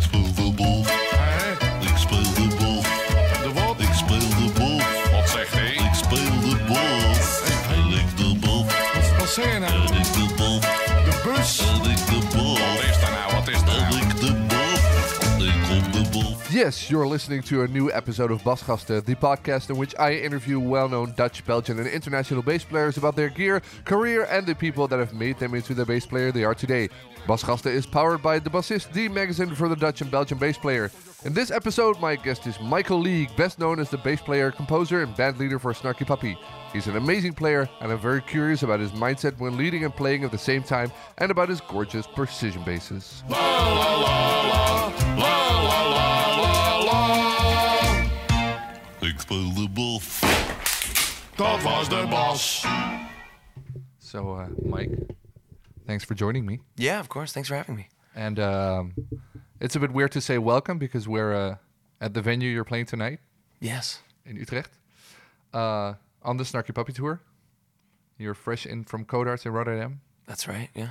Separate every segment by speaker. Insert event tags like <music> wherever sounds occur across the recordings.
Speaker 1: Ik speel de
Speaker 2: Yes, you're listening to a new episode of Basgasten, the podcast in which I interview well known Dutch, Belgian, and international bass players about their gear, career, and the people that have made them into the bass player they are today. Basgasten is powered by The Bassist, the magazine for the Dutch and Belgian bass player. In this episode, my guest is Michael League, best known as the bass player, composer, and band leader for Snarky Puppy. He's an amazing player, and I'm very curious about his mindset when leading and playing at the same time, and about his gorgeous precision basses.
Speaker 1: Ik speel de boef.
Speaker 3: Dat was de bas.
Speaker 2: So, uh, Mike, thanks for joining me.
Speaker 4: Yeah, of course. Thanks for having me.
Speaker 2: And um, it's a bit weird to say welcome because we're uh, at the venue you're playing tonight
Speaker 4: Yes.
Speaker 2: in Utrecht uh, on the Snarky Puppy Tour. You're fresh in from Codarts in Rotterdam.
Speaker 4: That's right. Yeah.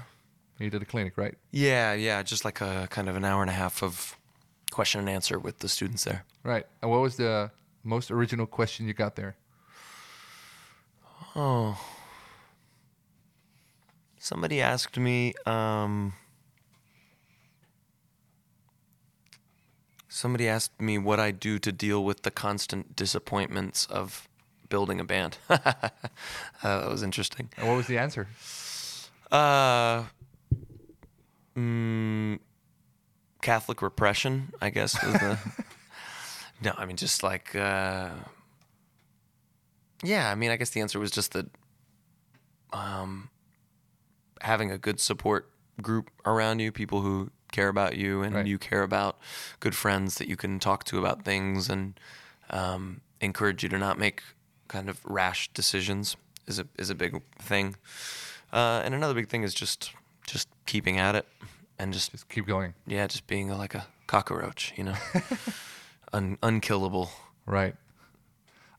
Speaker 2: You did a clinic, right?
Speaker 4: Yeah, yeah. Just like a kind of an hour and a half of question and answer with the students there.
Speaker 2: Right. And what was the most original question you got there?
Speaker 4: Oh. Somebody asked me, um, somebody asked me what I do to deal with the constant disappointments of building a band. <laughs> uh, that was interesting.
Speaker 2: And what was the answer?
Speaker 4: Uh, mm, Catholic repression, I guess was the. <laughs> no, I mean just like. Uh, yeah, I mean, I guess the answer was just that. Um, having a good support group around you, people who care about you and
Speaker 2: Right.
Speaker 4: you care about, good friends that you can talk to about things and um, encourage you to not make kind of rash decisions is a is a big thing. Uh, and another big thing is just just keeping at it and just
Speaker 2: Just keep going.
Speaker 4: yeah, just being like a cockroach, you know, <laughs> Un- unkillable.
Speaker 2: Right.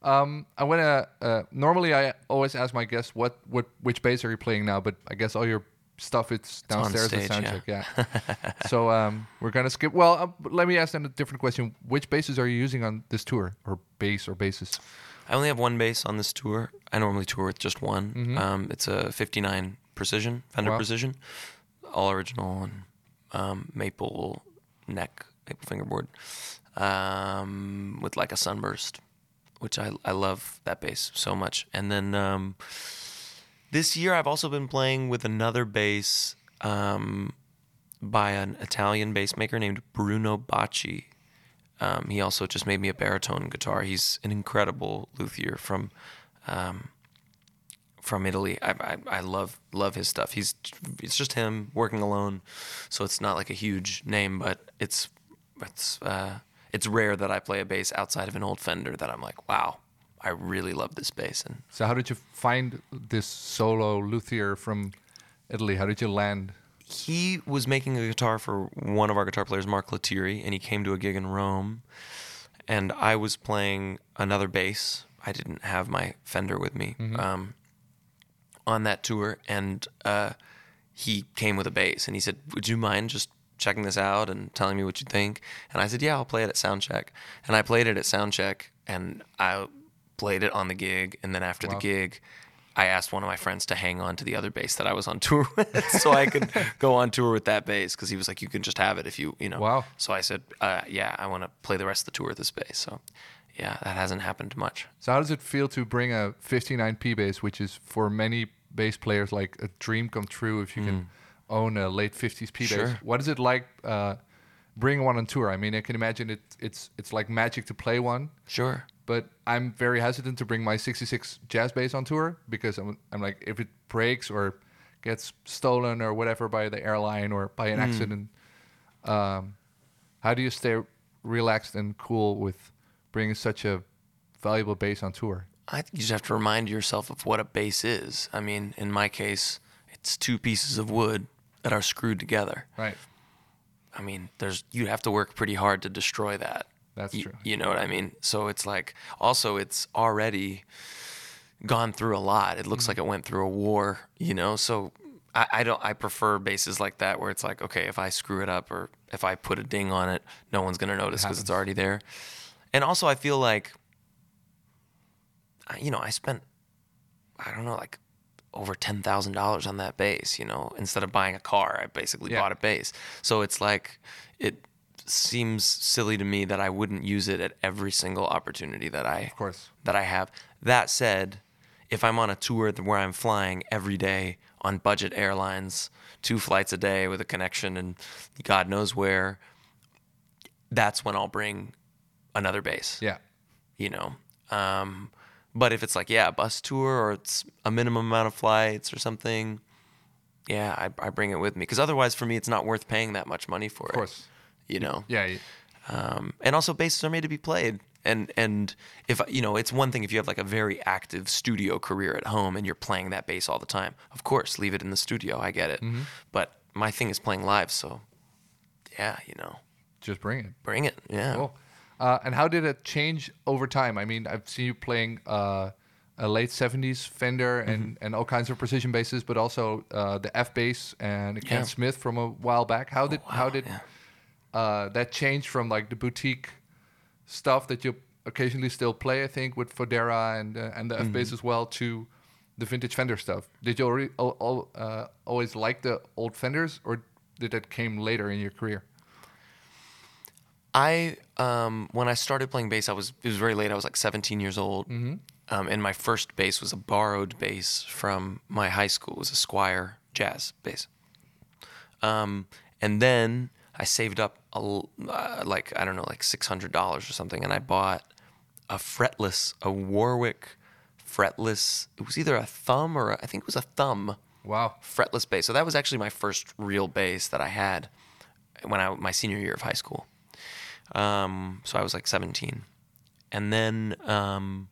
Speaker 2: Um, I want to. Uh, normally, I always ask my guests what, what which bass are you playing now, but I guess all your stuff it's downstairs at
Speaker 4: stage,
Speaker 2: soundcheck. Yeah. <laughs> so um, we're gonna skip. Well, uh, let me ask them a different question. Which basses are you using on this tour, or bass, or basses?
Speaker 4: I only have one bass on this tour. I normally tour with just one. Um, it's a 59 Precision, Fender
Speaker 2: Wow.
Speaker 4: Precision, all original and um, maple neck, maple fingerboard, um, with like a sunburst, which I, I love that bass so much. And then um, this year I've also been playing with another bass um, by an Italian bass maker named Bruno Bacci. Um, he also just made me a baritone guitar. He's an incredible luthier from um, from Italy. I, I, I love love his stuff. He's it's just him working alone, so it's not like a huge name, but it's it's uh, it's rare that I play a bass outside of an old Fender that I'm like, wow, I really love this bass. And
Speaker 2: So how did you find this solo luthier from Italy? How did you land?
Speaker 4: he was making a guitar for one of our guitar players, Mark Lettieri, and he came to a gig in Rome, and I was playing another bass. I didn't have my Fender with me um, on that tour, and uh, he came with a bass, and he said, "Would you mind just checking this out and telling me what you think?" And I said, "Yeah, I'll play it at soundcheck." And I played it at soundcheck, and I played it on the gig, and then after
Speaker 2: Wow.
Speaker 4: the gig. I asked one of my friends to hang on to the other bass that I was on <laughs> tour with, so I could go on tour with that bass because he was like, "You can just have it if you, you know."
Speaker 2: Wow.
Speaker 4: So I said, uh, "Yeah, I want to play the rest of the tour with this bass." So, yeah, that hasn't happened much.
Speaker 2: So how does it feel to bring a 59p bass, which is for many bass players like a dream come true if you can own a late 50s P bass?
Speaker 4: Sure.
Speaker 2: What is it like uh, bringing one on tour? I mean, I can imagine it. It's it's like magic to play one,
Speaker 4: Sure.
Speaker 2: but I'm very hesitant to bring my 66 jazz bass on tour because I'm I'm like if it breaks or gets stolen or whatever by the airline or by an accident, um, how do you stay relaxed and cool with bringing such a valuable bass on tour?
Speaker 4: I think you just have to remind yourself of what a bass is. I mean, in my case, it's two pieces of wood that are screwed together.
Speaker 2: Right.
Speaker 4: I mean, there's you'd have to work pretty hard to destroy that.
Speaker 2: That's
Speaker 4: Y-
Speaker 2: true.
Speaker 4: You know what I mean? So it's like also it's already gone through a lot. It
Speaker 2: Mm-hmm.
Speaker 4: looks like it went through a war, you know? So I, I don't I prefer bases like that where it's like, okay, if I screw it up or if I put a ding on it, no one's gonna notice because it's already there. And also, I feel like, you know, I spent, I don't know, like over ten thousand dollars on that bass. You know, instead of buying a car, I basically
Speaker 2: Yeah.
Speaker 4: bought a bass. So it's like it seems silly to me that I wouldn't use it at every single opportunity that I
Speaker 2: Of course.
Speaker 4: that I have. That said, if I'm on a tour where I'm flying every day on budget airlines, two flights a day with a connection and God knows where, that's when I'll bring another bass
Speaker 2: Yeah.
Speaker 4: you know. Um, but if it's like yeah, a bus tour or it's a minimum amount of flights or something, yeah, I, I bring it with me because otherwise, for me, it's not worth paying that much money for
Speaker 2: Of
Speaker 4: it.
Speaker 2: Of course.
Speaker 4: you know.
Speaker 2: Yeah.
Speaker 4: Um, and also, basses are made to be played. And and if you know, it's one thing if you have like a very active studio career at home and you're playing that bass all the time. Of course, leave it in the studio. I get it. But my thing is playing live, so yeah, you know,
Speaker 2: Just bring it.
Speaker 4: bring it. Yeah.
Speaker 2: Cool. Uh, and how did it change over time? I mean, I've seen you playing uh, a late 70s Fender and,
Speaker 4: Mm-hmm.
Speaker 2: and all kinds of precision basses, but also uh, the F bass and Ken
Speaker 4: Yeah. Oh,
Speaker 2: Smith from a while back. How did how
Speaker 4: wow,
Speaker 2: did
Speaker 4: yeah.
Speaker 2: uh, that change from like the boutique stuff that you occasionally still play? I think with Fodera and uh, and the F
Speaker 4: Mm-hmm.
Speaker 2: bass as well to the vintage Fender stuff. Did you already, al- al- uh, always like the old Fenders, or did that came later in your career?
Speaker 4: I um, when I started playing bass, I was it was very late. I was like 17 years old, um, and my first bass was a borrowed bass from my high school. It was a Squier jazz bass, um, and then I saved up a, uh, like I don't know like six hundred dollars or something, and I bought a fretless, a Warwick fretless. It was either a thumb or a, I think it was a thumb
Speaker 2: Wow.
Speaker 4: fretless bass. So that was actually my first real bass that I had when I my senior year of high school. Um, so I was like 17, and then um,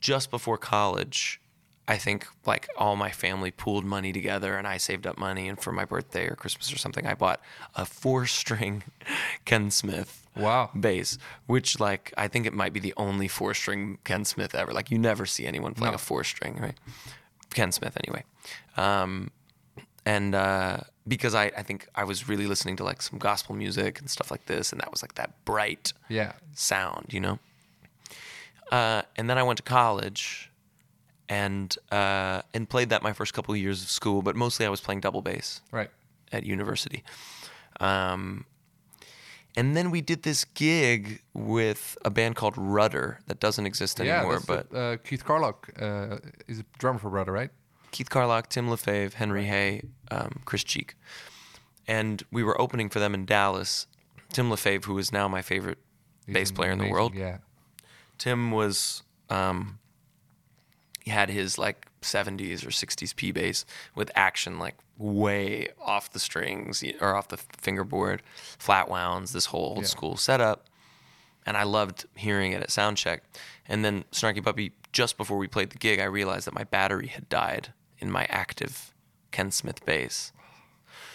Speaker 4: just before college, I think like all my family pooled money together, and I saved up money, and for my birthday or Christmas or something, I bought a four-string <laughs> Ken Smith
Speaker 2: Wow.
Speaker 4: bass, which like I think it might be the only four string Ken Smith ever. Like you never see anyone playing
Speaker 2: No.
Speaker 4: a four string, right? Ken Smith anyway. Um, and uh, because I, I think I was really listening to like some gospel music and stuff like this, and that was like that bright
Speaker 2: Yeah.
Speaker 4: sound, you know. Uh, and then I went to college, and uh, and played that my first couple of years of school, but mostly I was playing double bass
Speaker 2: Right.
Speaker 4: at university. Um, and then we did this gig with a band called Rudder that doesn't exist anymore.
Speaker 2: that's
Speaker 4: but
Speaker 2: the, uh, Keith Carlock uh, is a drummer for Rudder, right?
Speaker 4: Keith Carlock, Tim Lefebvre, Henry Hey, um, Chris Cheek. And we were opening for them in Dallas. Tim Lefebvre, who is now my favorite
Speaker 2: He's
Speaker 4: bass player in the world,
Speaker 2: Yeah.
Speaker 4: Tim was um, he had his like 70s or 60s P bass with action like way off the strings or off the fingerboard, flat wounds, this whole old
Speaker 2: Yeah.
Speaker 4: school setup. And I loved hearing it at soundcheck. And then Snarky Puppy, just before we played the gig, I realized that my battery had died in my active Ken Smith bass.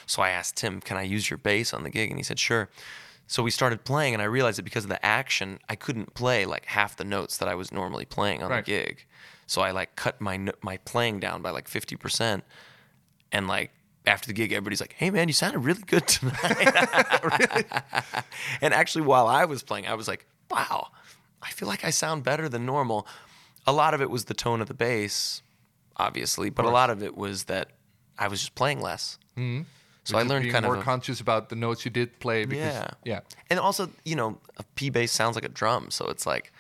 Speaker 4: So I asked Tim, "Can I use your bass on the gig?" And he said, "Sure." So we started playing, and I realized that because of the action, I couldn't play like half the notes that I was normally playing on
Speaker 2: Right.
Speaker 4: the gig. So I like cut my my playing down by like fifty percent, and like after the gig, everybody's like, "Hey man, you sounded really good tonight." <laughs> And actually, while I was playing, I was like, "Wow, I feel like I sound better than normal." A lot of it was the tone of the bass, obviously, but a lot of it was that I was just playing less. Mm-hmm. So I learned kind
Speaker 2: more
Speaker 4: of more
Speaker 2: conscious about the notes you did play. Because,
Speaker 4: yeah.
Speaker 2: yeah.
Speaker 4: And also, you know, a P bass sounds like a drum, so it's like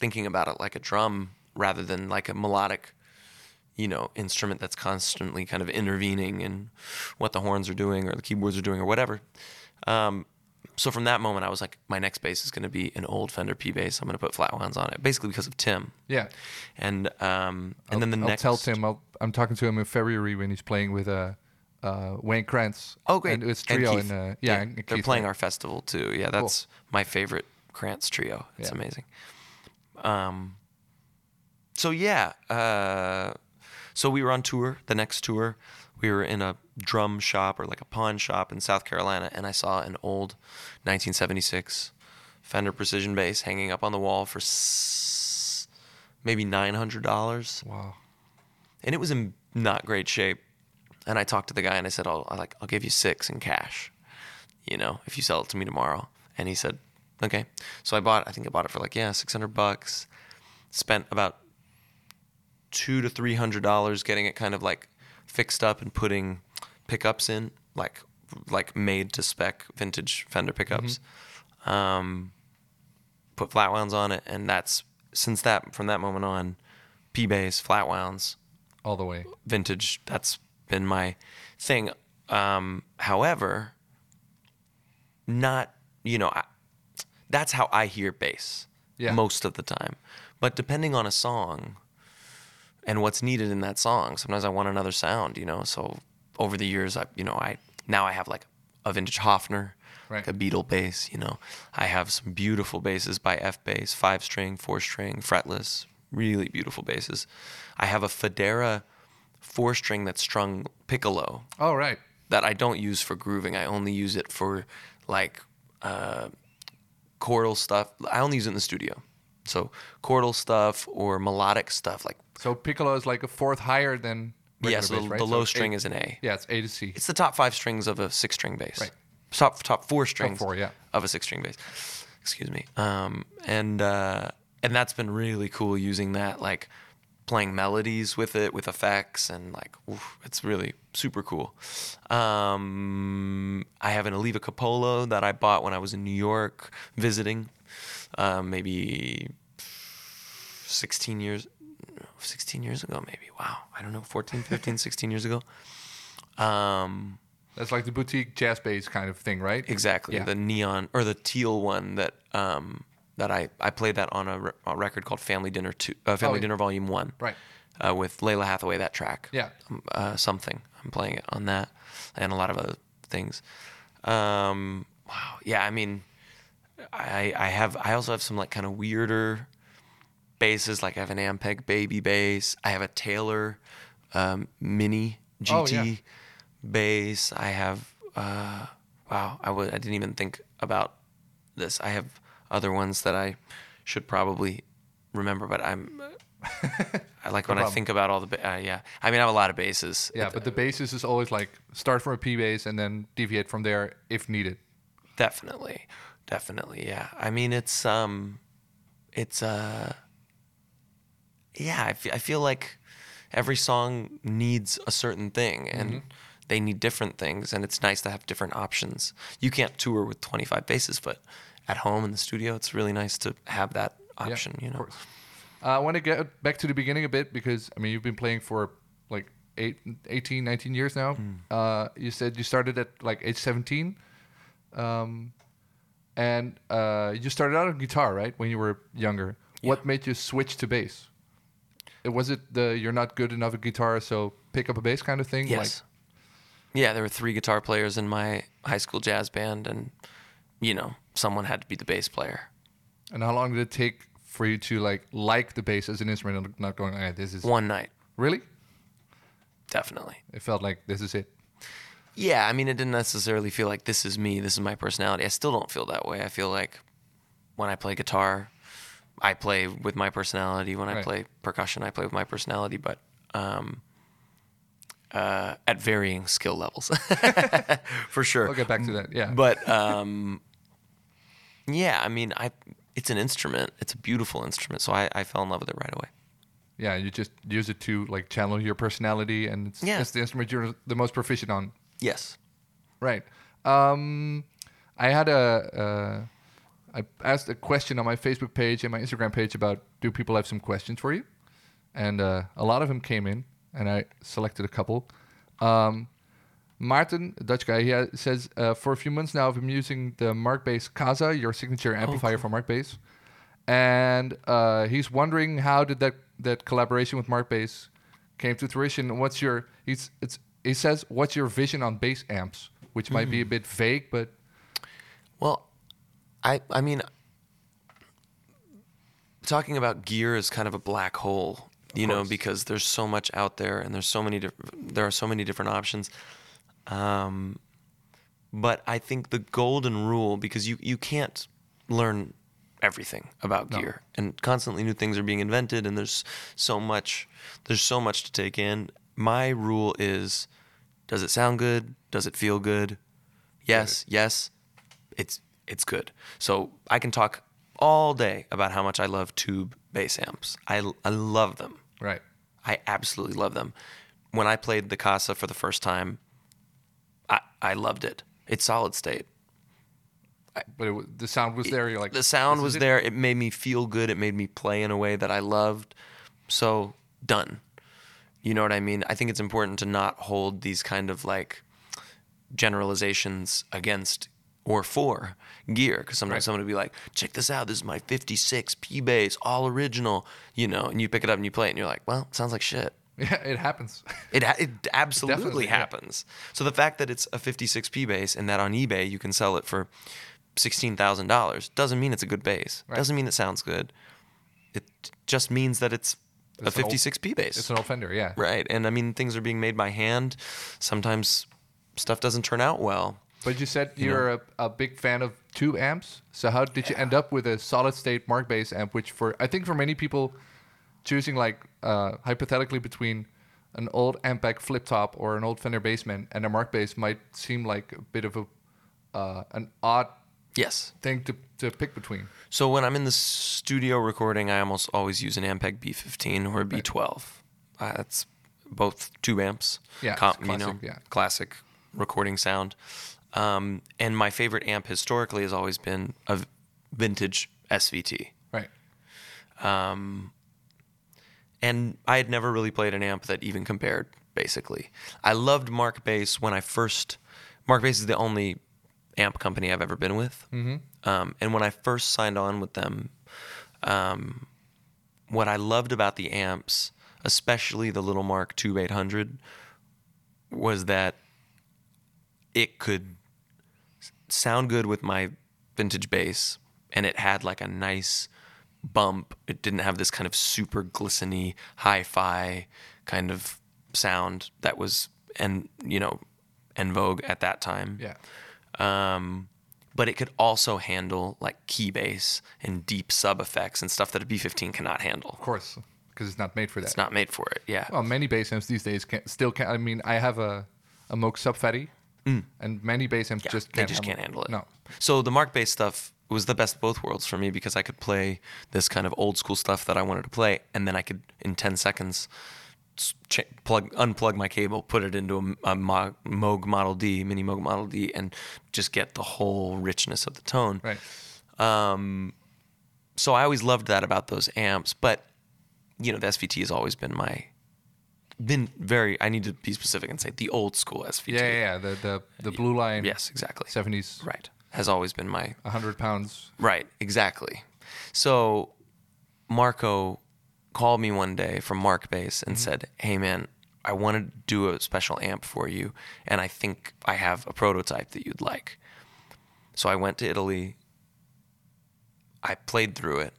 Speaker 4: thinking about it like a drum rather than like a melodic, you know, instrument that's constantly kind of intervening in what the horns are doing or the keyboards are doing or whatever. Um, so from that moment, I was like, my next bass is going to be an old Fender P bass. I'm going to put flat wounds on it, basically because of Tim.
Speaker 2: Yeah.
Speaker 4: And um, and then the
Speaker 2: I'll
Speaker 4: next.
Speaker 2: tell Tim. I'll, I'm talking to him in February when he's playing with uh, uh, Wayne Krantz.
Speaker 4: Oh, great!
Speaker 2: And it's
Speaker 4: And
Speaker 2: trio.
Speaker 4: Keith.
Speaker 2: And, uh, yeah, and
Speaker 4: they're
Speaker 2: Keith,
Speaker 4: playing
Speaker 2: right.
Speaker 4: our festival too. Yeah, that's my favorite Krantz trio. It's
Speaker 2: Yeah.
Speaker 4: amazing. Um. So yeah, uh, so we were on tour. The next tour, we were in a drum shop or like a pawn shop in South Carolina, and I saw an old 1976 Fender Precision bass hanging up on the wall for s- maybe nine hundred dollars
Speaker 2: Wow.
Speaker 4: and it was in not great shape. And I talked to the guy and I said, "I'll I like I'll give you six in cash." you know, if you sell it to me tomorrow. And he said, okay. So I bought, I think I bought it for like, yeah, 600 bucks. Spent about two to three hundred dollars getting it kind of like fixed up and putting pickups in, like like made to spec vintage Fender pickups. Um, put flat wounds on it, and that's since that from that moment on, P bass, flat wounds,
Speaker 2: All the way.
Speaker 4: vintage. That's been my thing. Um, however, not you know, I, that's how I hear bass
Speaker 2: Yeah.
Speaker 4: most of the time. But depending on a song and what's needed in that song, sometimes I want another sound. You know, so over the years, I you know I now I have like a vintage Hofner.
Speaker 2: Right.
Speaker 4: Like a Beatle bass, you know. I have some beautiful basses by F Bass, five string, four string, fretless, really beautiful basses. I have a Fodera four string that's strung piccolo
Speaker 2: Oh, right.
Speaker 4: that I don't use for grooving. I only use it for like uh, chordal stuff. I only use it in the studio. So chordal stuff or melodic stuff like
Speaker 2: So piccolo is like a fourth higher than
Speaker 4: yeah. So
Speaker 2: bass,
Speaker 4: the,
Speaker 2: right?
Speaker 4: the low string
Speaker 2: A-
Speaker 4: is an A.
Speaker 2: Yeah, it's A to C.
Speaker 4: It's the top five strings of a six string bass.
Speaker 2: Right.
Speaker 4: Top top four strings.
Speaker 2: Top four, yeah.
Speaker 4: Of a six string bass. Excuse me. Um, and uh, and that's been really cool using that like playing melodies with it with effects and like oof, it's really super cool. Um, I have an Alleva Coppolo that I bought when I was in New York visiting, um, maybe 16 years 16 years ago maybe wow i don't know 14 15 <laughs> 16 years ago um
Speaker 2: That's like the boutique jazz bass kind of thing, right?
Speaker 4: exactly
Speaker 2: Yeah.
Speaker 4: the neon or the teal one that um that i i played that on a, re- a record called family dinner 2 uh, family
Speaker 2: Oh, yeah.
Speaker 4: dinner volume 1
Speaker 2: Right.
Speaker 4: uh, with lalah hathaway that track
Speaker 2: Yeah.
Speaker 4: um, uh, something i'm playing it on that and a lot of other things um wow yeah i mean i i have i also have some like kind of weirder basses. Like I have an Ampeg baby bass. I have a Taylor um, Mini
Speaker 2: Oh,
Speaker 4: GT
Speaker 2: yeah.
Speaker 4: bass. I have uh, wow. I w- I didn't even think about this. I have other ones that I should probably remember, but I'm. <laughs> I like when I think about all the ba- uh, yeah. I mean, I have a lot of bases.
Speaker 2: Yeah, but the basses is always like start from a P bass and then deviate from there if needed.
Speaker 4: Definitely, definitely, yeah. I mean, it's um, it's uh, yeah. I fe- I feel like every song needs a certain thing, and they need different things, and it's nice to have different options. You can't tour with twenty five basses, but at home in the studio, it's really nice to have that
Speaker 2: Yeah,
Speaker 4: option. you know.
Speaker 2: Uh, I want to get back to the beginning a bit because I mean you've been playing for like eight, 18, 19 years now.
Speaker 4: Hmm.
Speaker 2: Uh, you said you started at like age 17. Um, and uh, you started out on guitar, right? When you were younger. What made you switch to bass? Was it the you're not good enough at guitar, so pick up a bass kind of thing?
Speaker 4: Yes. yeah, there were three guitar players in my high school jazz band, and you know, someone had to be the bass player.
Speaker 2: And how long did it take for you to like like the bass as an instrument and not going, ah, this is
Speaker 4: One night,
Speaker 2: really?
Speaker 4: definitely.
Speaker 2: It felt like this is it.
Speaker 4: Yeah, I mean, it didn't necessarily feel like this is me, this is my personality. I still don't feel that way. I feel like when I play guitar, I play with my personality. When I
Speaker 2: Right.
Speaker 4: play percussion, I play with my personality, but um, uh, at varying skill levels, <laughs> for sure.
Speaker 2: We'll get back to that. Yeah.
Speaker 4: But um, yeah, I mean, I it's an instrument. It's a beautiful instrument, so I, I fell in love with it right away.
Speaker 2: yeah, you just use it to like channel your personality, and it's,
Speaker 4: Yeah.
Speaker 2: it's the instrument you're the most proficient on.
Speaker 4: Yes.
Speaker 2: Right. Um, I had a. Uh, I asked a question on my Facebook page and my Instagram page about do people have some questions for you, and uh, a lot of them came in, and I selected a couple. Um, Martin, a Dutch guy, he ha- says uh, for a few months now I've been using the Mark Bass Casa, your signature amplifier for Mark Bass, and uh, he's wondering how did that that collaboration with Mark Bass came to fruition. What's your he's it's he says what's your vision on bass amps, which might be a bit vague, but
Speaker 4: Well, I I mean, talking about gear is kind of a black hole, you know, because there's so much out there and there's so many diff- there are so many different options. Um, but I think the golden rule, because you you can't learn everything about
Speaker 2: No.
Speaker 4: gear, and constantly new things are being invented, and there's so much there's so much to take in. My rule is, does it sound good? Does it feel good? Yes, yes. it's it's good. So I can talk all day about how much I love tube bass amps. I I love them.
Speaker 2: Right.
Speaker 4: I absolutely love them. When I played the Casa for the first time, I I loved it. It's solid state.
Speaker 2: But it, the sound was there. You're like
Speaker 4: the sound was
Speaker 2: it?
Speaker 4: there. It made me feel good. It made me play in a way that I loved. So done. You know what I mean? I think it's important to not hold these kind of like generalizations against or for gear because sometimes
Speaker 2: Right.
Speaker 4: someone would be like, "Check this out. This is my '56 P bass, all original." You know, and you pick it up and you play it, and you're like, "Well, it sounds like shit." <laughs>
Speaker 2: Yeah, it happens.
Speaker 4: It ha- it absolutely
Speaker 2: yeah.
Speaker 4: happens. So the fact that it's a 56p bass and that on eBay you can sell it for sixteen thousand dollars doesn't mean it's a good bass.
Speaker 2: Right.
Speaker 4: Doesn't mean it sounds good. It just means that it's,
Speaker 2: It's
Speaker 4: a 56p bass.
Speaker 2: it's an old Fender. Yeah.
Speaker 4: right. And I mean things are being made by hand. Sometimes stuff doesn't turn out well.
Speaker 2: But you said you're a, a big fan of tube amps. So how did you end up with a solid state Mark bass amp? Which for I think for many people, choosing like uh, hypothetically between an old Ampeg flip top or an old Fender Bassman and a Mark bass might seem like a bit of a uh, an odd
Speaker 4: Yes.
Speaker 2: thing to, to pick between.
Speaker 4: So when I'm in the studio recording, I almost always use an Ampeg B15 or a B12. Uh, that's both tube amps.
Speaker 2: Yeah, it's
Speaker 4: you know,
Speaker 2: classic, yeah.
Speaker 4: classic recording sound. Um, and my favorite amp historically has always been a vintage SVT.
Speaker 2: Right.
Speaker 4: and I had never really played an amp that even compared. Basically, I loved Mark Bass when I first. Mark Bass is the only amp company I've ever been with, mm-hmm. um, and when I first signed on with them, um, what I loved about the amps, especially the Little Mark Tube 800, was that it could sound good with my vintage bass, and it had like a nice bump. It didn't have this kind of super glisteny hi-fi kind of sound that was and you know en vogue at that time.
Speaker 2: Yeah.
Speaker 4: Um, but it could also handle like key bass and deep sub effects and stuff that a B15 cannot handle.
Speaker 2: Of course, because it's not made for that.
Speaker 4: It's not made for it. Yeah.
Speaker 2: Well, many bass amps these days can't still can't. I mean, I have a a Moog Sub Phatty, and many bass amps
Speaker 4: Mm. Yeah,
Speaker 2: just
Speaker 4: they
Speaker 2: can't
Speaker 4: just can't handle it.
Speaker 2: No.
Speaker 4: So the Mark bass stuff was the best of both worlds for me because I could play this kind of old school stuff that I wanted to play, and then I could in ten seconds ch- plug unplug my cable, put it into a, a Mo- Moog Model D, mini Moog Model D, and just get the whole richness of the tone.
Speaker 2: Right.
Speaker 4: Um, so I always loved that about those amps, but you know the SVT has always been my been very. I need to be specific and say the old school SVT.
Speaker 2: Yeah, yeah, yeah. The the the blue line.
Speaker 4: Yes, exactly.
Speaker 2: Seventies.
Speaker 4: Right. Has always been my
Speaker 2: hundred pounds.
Speaker 4: right, exactly. So Marco called me one day from Mark Bass and said, "Hey man, I want to do a special amp for you and I think I have a prototype that you'd like." So I went to Italy. I played through it.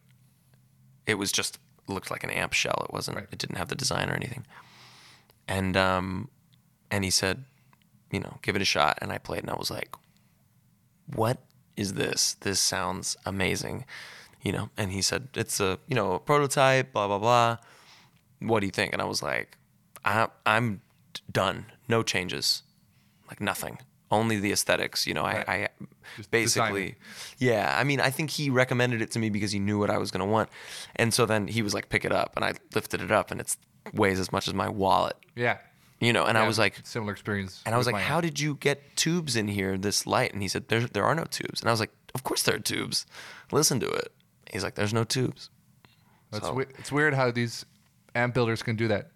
Speaker 4: It was just looked like an amp shell. It wasn't
Speaker 2: Right.
Speaker 4: it didn't have the design or anything. And um and he said, you know, give it a shot and I played and I was like, what is this? This sounds amazing, you know. And he said, it's a you know a prototype, blah blah blah. What do you think? And I was like, I, I'm done, no changes, like nothing, only the aesthetics. You know,
Speaker 2: Right.
Speaker 4: I, I
Speaker 2: Just
Speaker 4: basically, yeah. I mean, I think he recommended it to me because he knew what I was gonna want, and so then he was like, pick it up, and I lifted it up, and it's weighs as much as my wallet,
Speaker 2: Yeah.
Speaker 4: you know. And I was like,
Speaker 2: similar experience.
Speaker 4: and I was like, "How did you get tubes in here this light?" And he said, "There, there are no tubes." And I was like, "Of course there are tubes. Listen to it." He's like, "There's no tubes."
Speaker 2: That's
Speaker 4: so-
Speaker 2: we- it's weird how these amp builders can do that.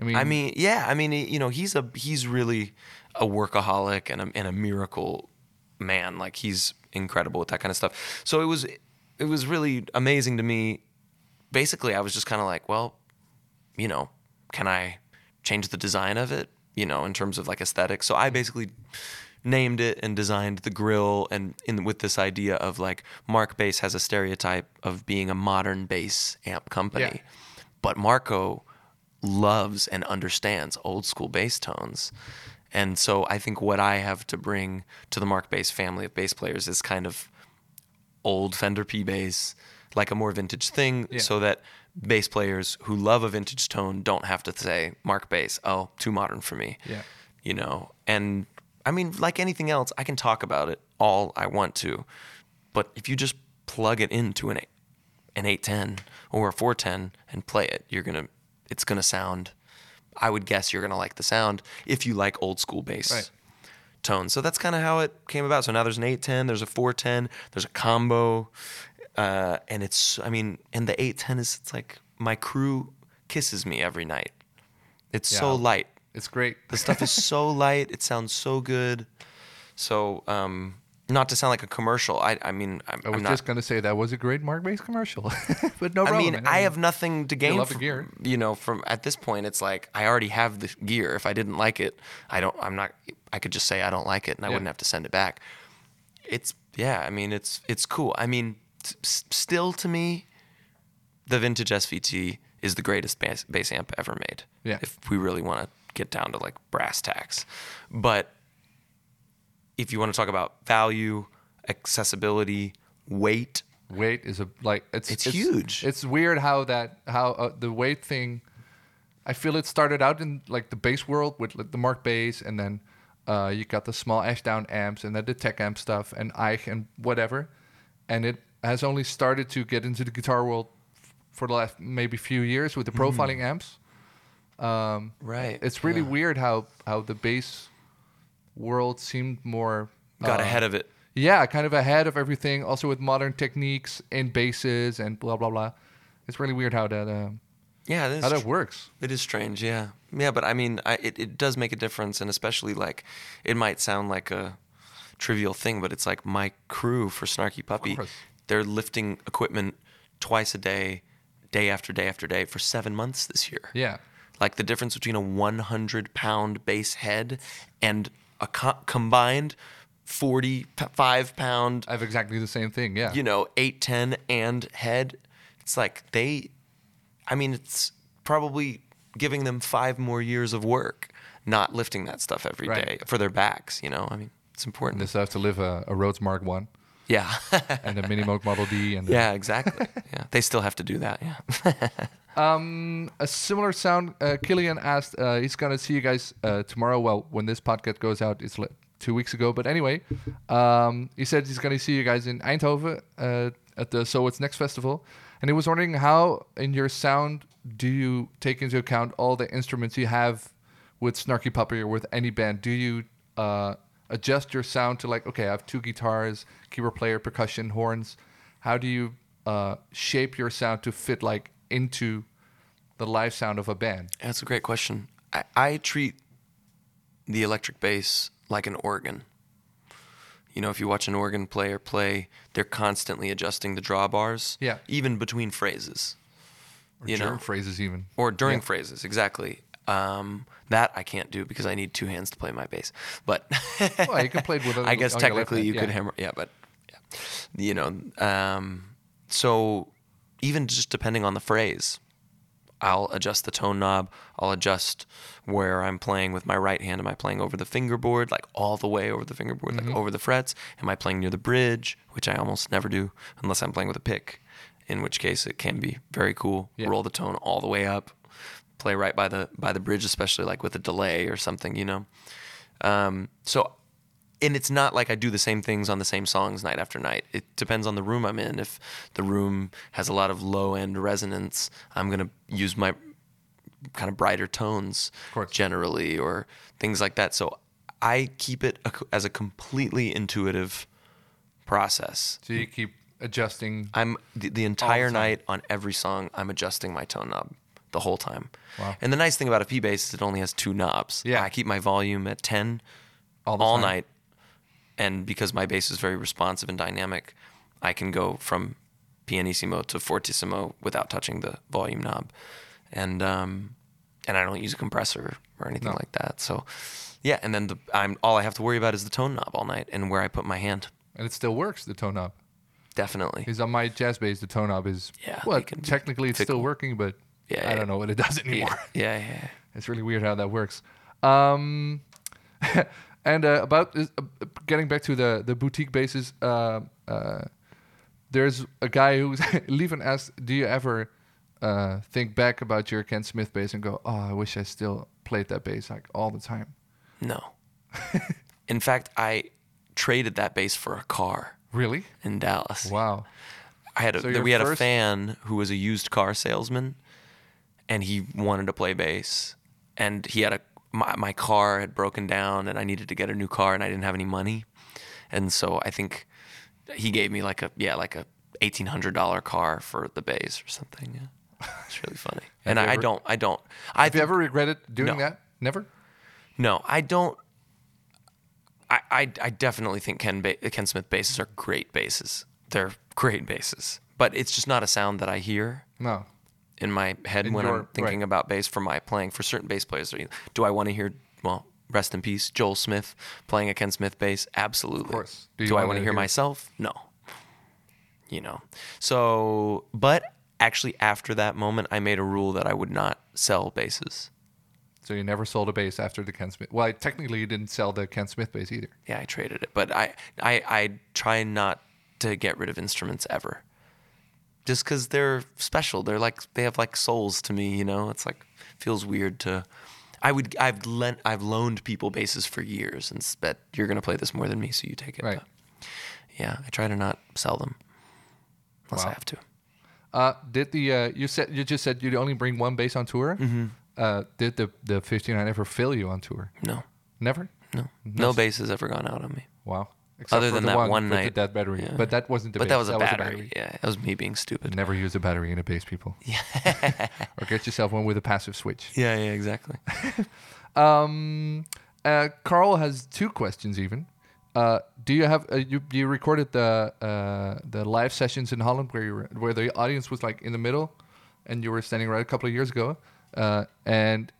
Speaker 2: I mean,
Speaker 4: I mean, yeah, I mean, you know, he's a he's really a workaholic and a and a miracle man. Like he's incredible with that kind of stuff. So it was it was really amazing to me. Basically, I was just kind of like, well, you know, can I change the design of it? You know, in terms of like aesthetics. So I basically named it and designed the grill and in with this idea of like Mark Bass has a stereotype of being a modern bass amp company.
Speaker 2: Yeah.
Speaker 4: But Marco loves and understands old school bass tones. And so I think what I have to bring to the Mark Bass family of bass players is kind of old Fender P bass, like a more vintage thing,
Speaker 2: Yeah.
Speaker 4: so that bass players who love a vintage tone don't have to say Mark Bass, oh, too modern for me.
Speaker 2: Yeah.
Speaker 4: You know, and I mean, like anything else, I can talk about it all I want to. But if you just plug it into an eight, an 810 or a 410 and play it, you're going to it's going to sound I would guess you're going to like the sound if you like old school bass
Speaker 2: Right.
Speaker 4: tones. So that's kind of how it came about. So now there's an 810, there's a 410, there's a combo uh, and it's I mean, and the 810 is it's like my crew kisses me every night. It's so light.
Speaker 2: It's great.
Speaker 4: The stuff is so <laughs> light. It sounds so good. So, um, not to sound like a commercial. I, I mean, I'm,
Speaker 2: I was
Speaker 4: not.
Speaker 2: just gonna say that was a great Mark Bass commercial, <laughs> but no
Speaker 4: I
Speaker 2: problem.
Speaker 4: mean, I have nothing to gain.
Speaker 2: love
Speaker 4: from-
Speaker 2: gear.
Speaker 4: You know, from at this point, it's like I already have the gear. If I didn't like it, I don't. I'm not. I could just say I don't like it, and I
Speaker 2: Yeah.
Speaker 4: wouldn't have to send it back. It's yeah. I mean, it's it's cool. I mean, s- still to me, the vintage SVT is the greatest bass, bass amp ever made.
Speaker 2: Yeah.
Speaker 4: If we really want to get down to like brass tacks, but if you want to talk about value, accessibility, weight,
Speaker 2: weight is a like it's
Speaker 4: It's huge.
Speaker 2: It's weird how that how uh, the weight thing. I feel it started out in like the bass world with like, the Mark bass, and then uh, you got the small Ashdown amps, and then the Tech amp stuff, and Ike and whatever, and it has only started to get into the guitar world f- for the last maybe few years with the profiling amps. Um,
Speaker 4: right?
Speaker 2: it's really weird how how the bass world seemed more
Speaker 4: got
Speaker 2: uh,
Speaker 4: ahead of it.
Speaker 2: yeah, kind of ahead of everything. Also with modern techniques and basses and blah blah blah. It's really weird how that um,
Speaker 4: Yeah, is.
Speaker 2: how that
Speaker 4: tr-
Speaker 2: works.
Speaker 4: It is strange, yeah, yeah. But I mean, I, it it does make a difference, and especially like, it might sound like a trivial thing, but it's like my crew for Snarky Puppy. They're lifting equipment twice a day, day after day after day for seven months this year.
Speaker 2: Yeah,
Speaker 4: Like the difference between a 100 pound bass head and a co- combined 45 pound
Speaker 2: I have exactly the same thing. Yeah,
Speaker 4: you know, 810 and head. It's like they, I mean, it's probably giving them five more years of work not lifting that stuff every day
Speaker 2: Right.
Speaker 4: for their backs, you know? I mean, it's important.
Speaker 2: they still have to live a, a Rhodes Mark One
Speaker 4: yeah. <laughs>
Speaker 2: and a Mini Model D and
Speaker 4: yeah, exactly. <laughs> Yeah. They still have to do that. Yeah. <laughs>
Speaker 2: Um, a similar sound. Uh, Killian asked. Uh, he's gonna see you guys uh, tomorrow. Well, when this podcast goes out, it's two weeks ago. But anyway, um, he said he's gonna see you guys in Eindhoven uh, at the So What's Next festival, and he was wondering how in your sound do you take into account all the instruments you have with Snarky Puppy or with any band? Do you uh, adjust your sound to like, okay, I have two guitars, keyboard player, percussion, horns. How do you uh, shape your sound to fit like into the live sound of a band?
Speaker 4: That's a great question. I, I treat the electric bass like an organ. You know, if you watch an organ player play, they're constantly adjusting the drawbars.
Speaker 2: Yeah.
Speaker 4: Even between phrases.
Speaker 2: Or
Speaker 4: You know.
Speaker 2: phrases even.
Speaker 4: Or during
Speaker 2: Yeah.
Speaker 4: phrases, exactly. Um, that I can't do because I need two hands to play my bass. But
Speaker 2: Well, you can play with <laughs> a-
Speaker 4: I guess
Speaker 2: on your left
Speaker 4: technically
Speaker 2: hand,
Speaker 4: you could
Speaker 2: yeah.
Speaker 4: hammer. Yeah, but yeah. you know, um, so even just depending on the phrase, I'll adjust the tone knob. I'll adjust where I'm playing with my right hand. Am I playing over the fingerboard, like all the way over the fingerboard,
Speaker 2: Mm-hmm.
Speaker 4: like over the frets? Am I playing near the bridge, which I almost never do unless I'm playing with a pick, in which case it can be very cool.
Speaker 2: Yeah.
Speaker 4: Roll the tone all the way up, play right by the by the bridge, especially like with a delay or something, you know. Um, so and it's not like I do the same things on the same songs night after night. It depends on the room I'm in. If the room has a lot of low end resonance, I'm gonna use my kind of brighter tones
Speaker 2: course.
Speaker 4: generally, or things like that. So I keep it a, as a completely intuitive process.
Speaker 2: So you keep adjusting.
Speaker 4: I'm the, the entire night on every song. I'm adjusting my tone knob the whole time.
Speaker 2: Wow.
Speaker 4: And the nice thing about a P bass is it only has two knobs.
Speaker 2: Yeah.
Speaker 4: I keep my volume at ten
Speaker 2: All the
Speaker 4: all night, and because my bass is very responsive and dynamic, I can go from pianissimo to fortissimo without touching the volume knob, and um, and I don't use a compressor or anything
Speaker 2: No.
Speaker 4: like that. So, yeah, and then the I'm all I have to worry about is the tone knob all night and where I put my hand.
Speaker 2: and it still works. The tone knob.
Speaker 4: Definitely.
Speaker 2: Because on my jazz bass, the tone knob is
Speaker 4: Yeah,
Speaker 2: well, technically it's still working, but
Speaker 4: Yeah,
Speaker 2: I
Speaker 4: yeah.
Speaker 2: don't know what it does anymore.
Speaker 4: Yeah, yeah, yeah. <laughs>
Speaker 2: It's really weird how that works. Um, <laughs> and uh, about this, uh, getting back to the the boutique bases, uh, uh, there's a guy who's <laughs> Leven asked, "Do you ever uh, think back about your Ken Smith bass and go, oh, I wish I still played that bass like all the time?"
Speaker 4: No. <laughs> In fact, I traded that bass for a car
Speaker 2: Really?
Speaker 4: in Dallas.
Speaker 2: Wow.
Speaker 4: I had a,
Speaker 2: So
Speaker 4: we had a fan who was a used car salesman, and he wanted to play bass, and he had a my, my car had broken down, and I needed to get a new car, and I didn't have any money, and so I think he gave me like a yeah like a eighteen hundred dollar car for the bass or something. Yeah, it's really funny, <laughs> and I
Speaker 2: ever-
Speaker 4: don't I don't I
Speaker 2: Have you ever regretted doing
Speaker 4: No.
Speaker 2: that? Never?
Speaker 4: no I don't. I, I, I definitely think Ken ba- Ken Smith basses are great basses. They're great basses, but it's just not a sound that I hear.
Speaker 2: No.
Speaker 4: In my head
Speaker 2: In
Speaker 4: when
Speaker 2: your-
Speaker 4: I'm thinking
Speaker 2: right.
Speaker 4: about bass for my playing for certain bass players. Do I want to hear well, rest in peace, Joel Smith playing a Ken Smith bass? Absolutely. Of
Speaker 2: course.
Speaker 4: Do,
Speaker 2: Do you
Speaker 4: I want to hear
Speaker 2: hear-
Speaker 4: myself? No. You know. So, but actually after that moment I made a rule that I would not sell basses.
Speaker 2: So you never sold a bass after the Ken Smith. Well, technically you didn't sell the Ken Smith bass either.
Speaker 4: Yeah, I traded it, but I I I try not to get rid of instruments ever. Just cuz they're special. They're like they have like souls to me, you know? It's like feels weird to I would I've lent I've loaned people basses for years and bet you're going to play this more than me so you take it.
Speaker 2: Right.
Speaker 4: But yeah, I try to not sell them unless
Speaker 2: Wow.
Speaker 4: I have to.
Speaker 2: Uh, did the uh, you said you just said you'd only bring one bass on tour? Mm-hmm. Uh, did the the 59 ever fail you on tour?
Speaker 4: No.
Speaker 2: Never.
Speaker 4: No. No bass has ever gone out on me.
Speaker 2: Wow.
Speaker 4: Other than
Speaker 2: the
Speaker 4: that
Speaker 2: one, with
Speaker 4: night.
Speaker 2: the dead battery.
Speaker 4: Yeah.
Speaker 2: But that wasn't the
Speaker 4: but that was a battery. Yeah, that was me being stupid.
Speaker 2: Never use a battery in a bass, people. <laughs> Yeah. or get yourself one with a passive switch.
Speaker 4: Yeah, yeah, exactly. <laughs>
Speaker 2: Um, uh, Carl has two questions even. Uh, do you have uh, you you recorded the uh, the live sessions in Holland where you were, where the audience was like in the middle, and you were standing right a couple of years ago, uh, and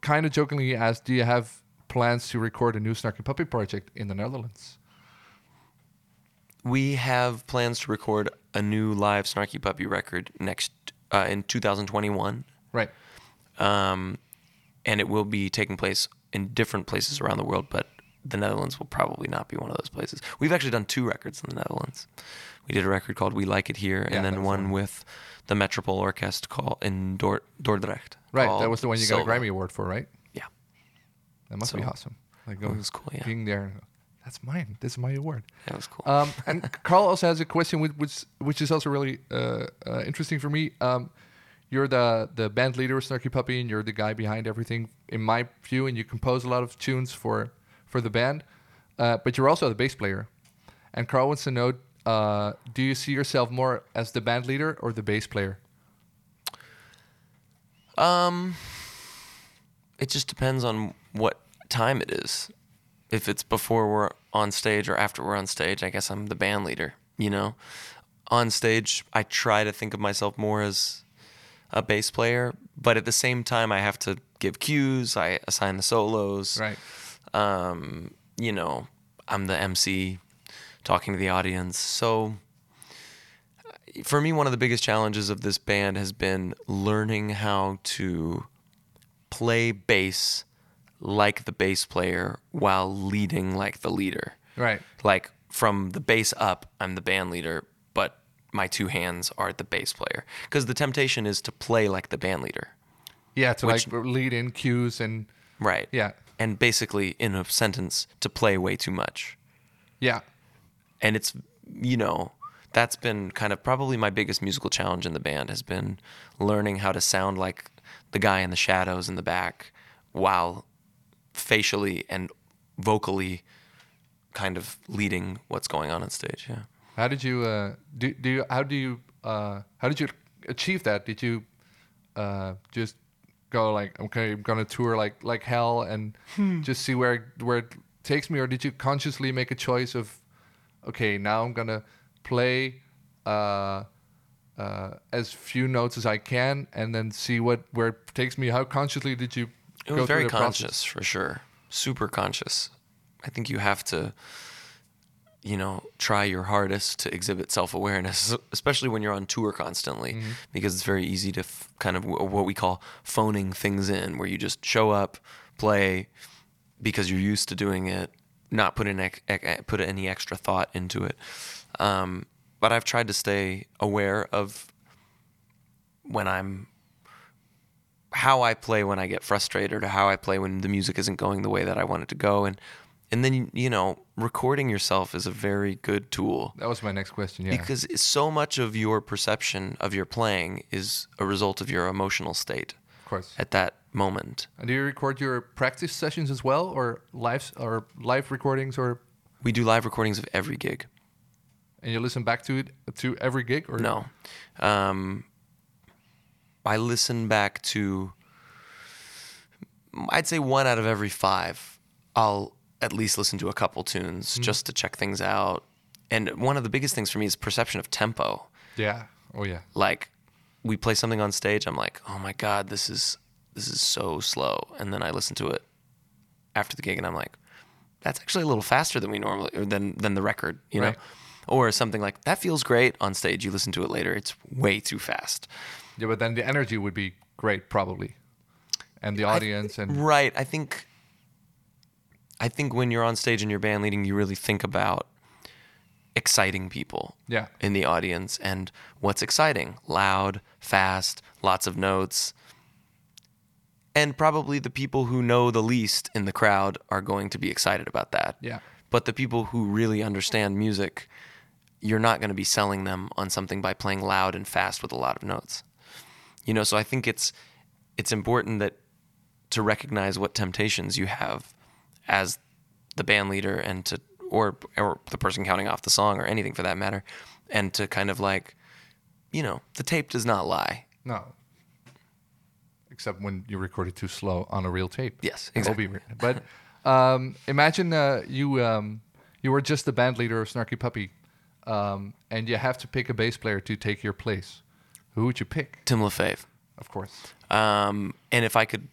Speaker 2: kind of jokingly asked, do you have plans to record a new Snarky Puppy project in the Netherlands?
Speaker 4: We have plans to record a new live Snarky Puppy record next uh, in 2021,
Speaker 2: Right.
Speaker 4: um, and it will be taking place in different places around the world. But the Netherlands will probably not be one of those places. We've actually done two records in the Netherlands. We did a record called "We Like It Here," and
Speaker 2: that
Speaker 4: then one
Speaker 2: one.
Speaker 4: with the Metropole Orchestra called in Dor- Dordrecht.
Speaker 2: Right. That was the one you got a Grammy award for, right?
Speaker 4: Yeah,
Speaker 2: That must be awesome. Like
Speaker 4: it was cool, yeah.
Speaker 2: being there. That's mine. This is my award.
Speaker 4: that was cool.
Speaker 2: Um, and <laughs> Carl also has a question which which, which is also really uh, uh, interesting for me. Um, you're the the band leader of Snarky Puppy, and you're the guy behind everything, in my view. And you compose a lot of tunes for for the band, uh, but you're also the bass player. And Carl wants to know: uh, Do you see yourself more as the band leader or the bass player?
Speaker 4: Um, it just depends on what time it is. If it's before we're on stage or after we're on stage, I guess I'm the band leader. You know, on stage, I try to think of myself more as a bass player, but at the same time, I have to give cues. I assign the solos.
Speaker 2: Right.
Speaker 4: Um, you know, I'm the MC, talking to the audience. So for me, one of the biggest challenges of this band has been learning how to play bass like the bass player while leading like the leader.
Speaker 2: Right.
Speaker 4: Like from the bass up, I'm the band leader, but my two hands are the bass player. Because the temptation is to play like the band leader.
Speaker 2: Yeah. To
Speaker 4: Which-
Speaker 2: like lead in cues and
Speaker 4: Right.
Speaker 2: yeah,
Speaker 4: And basically, in a sentence, to play way too much.
Speaker 2: yeah,
Speaker 4: and it's you know that's been kind of probably my biggest musical challenge in the band has been learning how to sound like the guy in the shadows in the back while facially and vocally kind of leading what's going on on stage yeah
Speaker 2: How did you uh, do? Do you, how do you uh, how did you achieve that? Did you uh, just go like okay, I'm gonna tour like like hell and just see where where it takes me, or did you consciously make a choice of okay, now I'm gonna play uh, uh, as few notes as I can and then see what where it takes me? How consciously did you?
Speaker 4: It was very
Speaker 2: the process?
Speaker 4: conscious for sure super conscious i think you have to you know try your hardest to exhibit self-awareness <laughs> especially when you're on tour constantly
Speaker 2: Mm-hmm.
Speaker 4: because it's very easy to f- kind of w- what we call phoning things in where you just show up play because you're used to doing it not put in put any extra thought into it um, but i've tried to stay aware of when i'm how I play when I get frustrated or how I play when the music isn't going the way that I want it to go. And and then you know, recording yourself is a very good tool
Speaker 2: That was my next question. Yeah.
Speaker 4: because so much of your perception of your playing is a result of your emotional state
Speaker 2: of course.
Speaker 4: at that moment.
Speaker 2: And do you record your practice sessions as well, or live or live recordings, or
Speaker 4: We do live recordings of every gig.
Speaker 2: and you listen back to it to every gig, or
Speaker 4: No. Um, I listen back to, I'd say one out of every five. I'll at least listen to a couple tunes mm. just to check things out. And one of the biggest things for me is perception of tempo.
Speaker 2: Yeah. Oh yeah.
Speaker 4: Like, we play something on stage, I'm like, oh my god, this is this is so slow. And then I listen to it after the gig, and I'm like, that's actually a little faster than we normally or than than the record, you know. Or something like that feels great on stage. You listen to it later, it's way too fast.
Speaker 2: Yeah, but then the energy would be great, probably, and the audience and
Speaker 4: Right. I think I think when you're on stage and you're band leading, you really think about exciting people
Speaker 2: yeah,
Speaker 4: in the audience and what's exciting. Loud, fast, lots of notes. And probably the people who know the least in the crowd are going to be excited about that.
Speaker 2: yeah,
Speaker 4: But the people who really understand music, you're not going to be selling them on something by playing loud and fast with a lot of notes. You know, so I think it's it's important that to recognize what temptations you have as the band leader and to or or the person counting off the song or anything for that matter and to kind of like you know, the tape does not lie.
Speaker 2: no. Except when you record it too slow on a real tape.
Speaker 4: Yes, exactly.
Speaker 2: But um, imagine uh, you um, you were just the band leader of Snarky Puppy, um, and you have to pick a bass player to take your place. Who would you pick?
Speaker 4: Tim Lefebvre.
Speaker 2: Of course.
Speaker 4: Um, and if I could,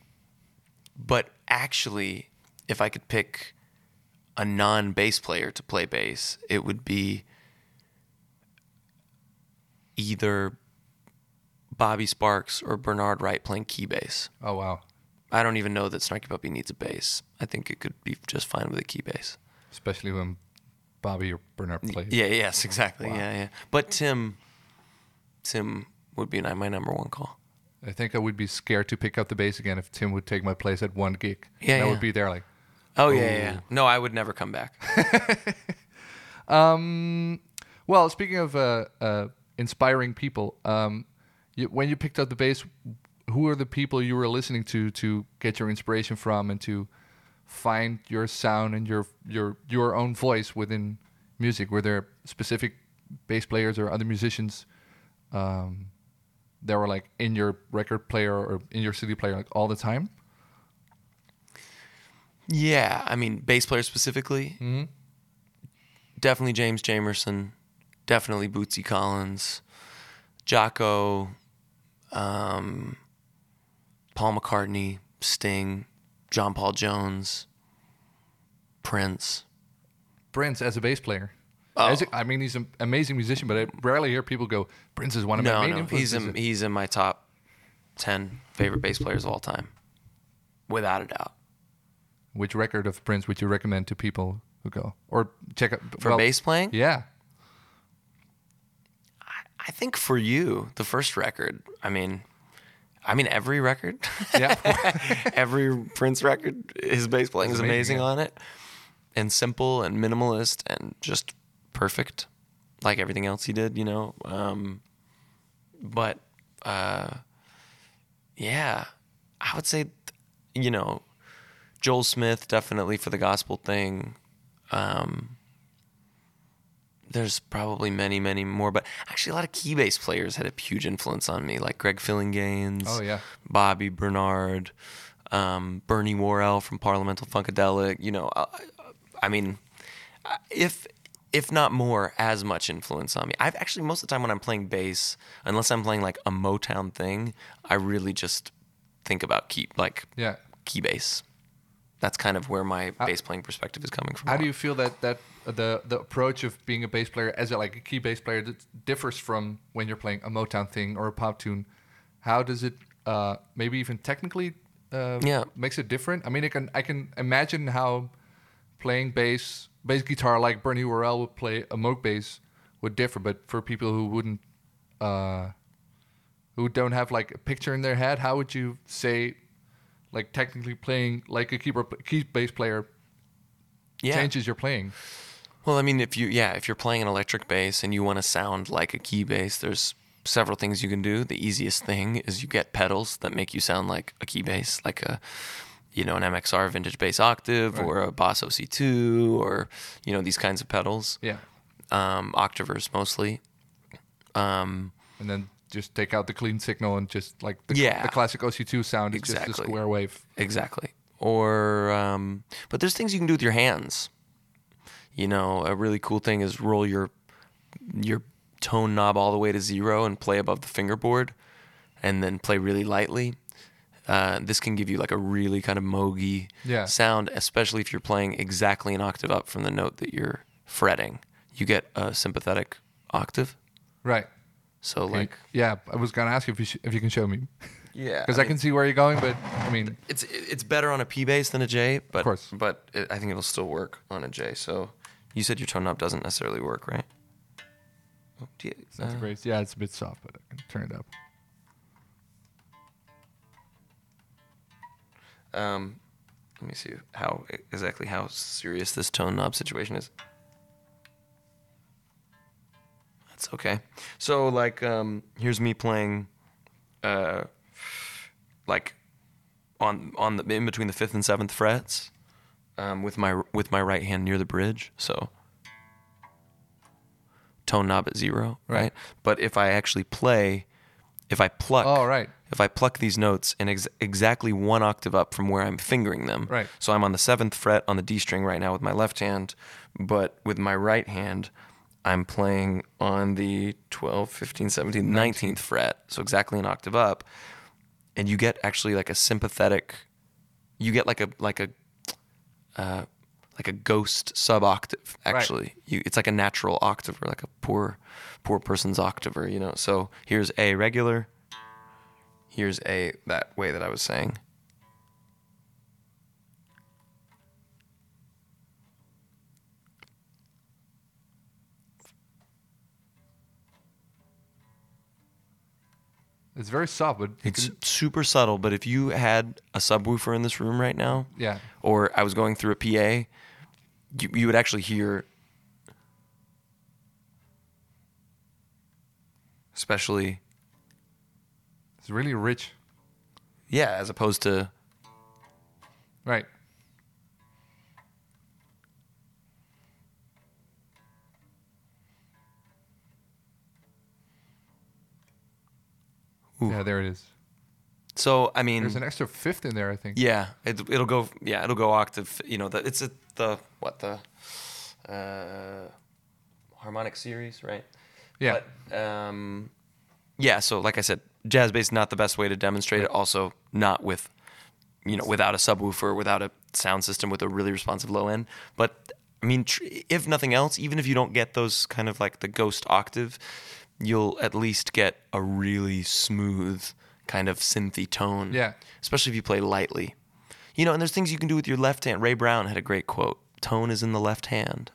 Speaker 4: but actually, if I could pick a non bass player to play bass, it would be either Bobby Sparks or Bernard Wright playing key bass.
Speaker 2: Oh wow.
Speaker 4: I don't even know that Snarky Puppy needs a bass. I think it could be just fine with a key bass.
Speaker 2: Especially when Bobby or Bernard plays.
Speaker 4: Yeah, yes, exactly.
Speaker 2: Wow.
Speaker 4: Yeah, yeah. But Tim, Tim would be my number one call.
Speaker 2: I think I would be scared to pick up the bass again if Tim would take my place at one gig.
Speaker 4: Yeah,
Speaker 2: that
Speaker 4: yeah.
Speaker 2: would be there like.
Speaker 4: Oh yeah, yeah, yeah. No, I would never come back. <laughs>
Speaker 2: Um, well, speaking of uh, uh, inspiring people, um, you, when you picked up the bass, who are the people you were listening to to get your inspiration from and to find your sound and your your your own voice within music? Were there specific bass players or other musicians um, that were like in your record player or in your CD player like all the time?
Speaker 4: Yeah, I mean, bass player specifically,
Speaker 2: Mm-hmm.
Speaker 4: definitely James Jamerson, definitely Bootsy Collins, Jaco, um, Paul McCartney, Sting, John Paul Jones, Prince.
Speaker 2: Prince as a bass player.
Speaker 4: Oh.
Speaker 2: As I mean, he's an amazing musician, but I rarely hear people go, Prince is one of my
Speaker 4: No,
Speaker 2: main
Speaker 4: no, he's
Speaker 2: influences.
Speaker 4: in, he's in my top ten favorite bass players of all time, without a doubt.
Speaker 2: Which record of Prince would you recommend to people who go or check out
Speaker 4: For
Speaker 2: well,
Speaker 4: bass playing,
Speaker 2: Yeah,
Speaker 4: I think for you, the first record. I mean, I mean every record.
Speaker 2: yeah, <laughs>
Speaker 4: every Prince record, his bass playing
Speaker 2: It's
Speaker 4: is
Speaker 2: amazing,
Speaker 4: amazing
Speaker 2: yeah.
Speaker 4: on it, and simple and minimalist and just perfect, like everything else he did, you know. Um, but uh, yeah, I would say, you know, Joel Smith definitely for the gospel thing. Um, there's probably many, many more, but actually a lot of key bass players had a huge influence on me, like Greg Phillinganes.
Speaker 2: Oh, yeah.
Speaker 4: Bobby Bernard, um, Bernie Worrell from Parliamental Funkadelic. You know, I, I mean, if if not more, as much influence on me. I've actually most of the time when I'm playing bass, unless I'm playing like a Motown thing, I really just think about key like
Speaker 2: yeah.
Speaker 4: key bass. That's kind of where my bass playing perspective is coming from.
Speaker 2: How do you feel that that the the approach of being a bass player as a, like a key bass player that differs from when you're playing a Motown thing or a pop tune? How does it uh, maybe even technically uh,
Speaker 4: Yeah.
Speaker 2: makes it different? I mean, I can I can imagine how playing bass bass guitar like Bernie Worrell would play a Moog bass would differ, but for people who wouldn't uh, who don't have like a picture in their head, how would you say like technically playing like a keyboard key bass player
Speaker 4: Yeah.
Speaker 2: changes your playing.
Speaker 4: Well, I mean, if you yeah, if you're playing an electric bass and you want to sound like a key bass, there's several things you can do. The easiest thing is you get pedals that make you sound like a key bass, like a you know an MXR vintage bass octave or a Boss OC2 or you know these kinds of pedals.
Speaker 2: Yeah,
Speaker 4: Um, octavers mostly. Um,
Speaker 2: and then just take out the clean signal and just like the,
Speaker 4: Yeah.
Speaker 2: the classic OC2 sound is just a
Speaker 4: Exactly.
Speaker 2: square wave.
Speaker 4: Exactly. Or, um, but there's things you can do with your hands. You know, a really cool thing is roll your your tone knob all the way to zero and play above the fingerboard, and then play really lightly. Uh, this can give you like a really kind of mogy
Speaker 2: Yeah.
Speaker 4: sound, especially if you're playing exactly an octave up from the note that you're fretting. You get a sympathetic octave.
Speaker 2: Right.
Speaker 4: So
Speaker 2: Okay.
Speaker 4: like,
Speaker 2: yeah, I was gonna ask you if you sh- if you can show me <laughs>
Speaker 4: yeah,
Speaker 2: because I, can see where you're going, but I mean,
Speaker 4: it's it's better on a P bass than a J, but of
Speaker 2: course.
Speaker 4: but it, I think it'll still work on a J. So you said your tone knob doesn't necessarily work, right? Oh, do you-
Speaker 2: it's not
Speaker 4: uh,
Speaker 2: the greatest. Yeah, it's a bit soft, but I can turn it up.
Speaker 4: Um, let me see how exactly how serious this tone knob situation is. That's okay. So like, um, here's me playing, uh, like, on on the in between the fifth and seventh frets, um, with my with my right hand near the bridge. So tone knob at zero,
Speaker 2: Right.
Speaker 4: right? But if I actually play, if I pluck,
Speaker 2: Oh, right.
Speaker 4: If I pluck these notes in ex- exactly one octave up from where I'm fingering them.
Speaker 2: Right.
Speaker 4: So I'm on the seventh fret on the D string right now with my left hand, but with my right hand, I'm playing on the 12, 15, 17, 19th fret. So exactly an octave up. And you get actually like a sympathetic, you get like a, like a, uh, like a ghost sub octave actually you it's like a natural octave or like a poor poor person's octave you know so here's a regular here's a that way that I was saying.
Speaker 2: It's very soft, but
Speaker 4: It's
Speaker 2: can-
Speaker 4: super subtle, but if you had a subwoofer in this room right now,
Speaker 2: yeah,
Speaker 4: or I was going through a PA, you, you would actually hear, especially,
Speaker 2: it's really rich.
Speaker 4: yeah, as opposed to
Speaker 2: Right.
Speaker 4: Ooh.
Speaker 2: Yeah, there it is.
Speaker 4: so. I mean,
Speaker 2: There's an extra fifth in there, I think.
Speaker 4: Yeah, it, it'll go. Yeah, it'll go octave. You know, the, it's a, the what the uh, harmonic series, right?
Speaker 2: Yeah.
Speaker 4: But, um, yeah. So, like I said, jazz bass not the best way to demonstrate it. Also, not with you know without a subwoofer, without a sound system with a really responsive low end. But I mean, tr- if nothing else, even if you don't get those kind of like the ghost octave, you'll at least get a really smooth kind of synthy tone
Speaker 2: Yeah.
Speaker 4: especially if you play lightly. You know, and there's things you can do with your left hand. Ray Brown had a great quote: "Tone is in the left hand."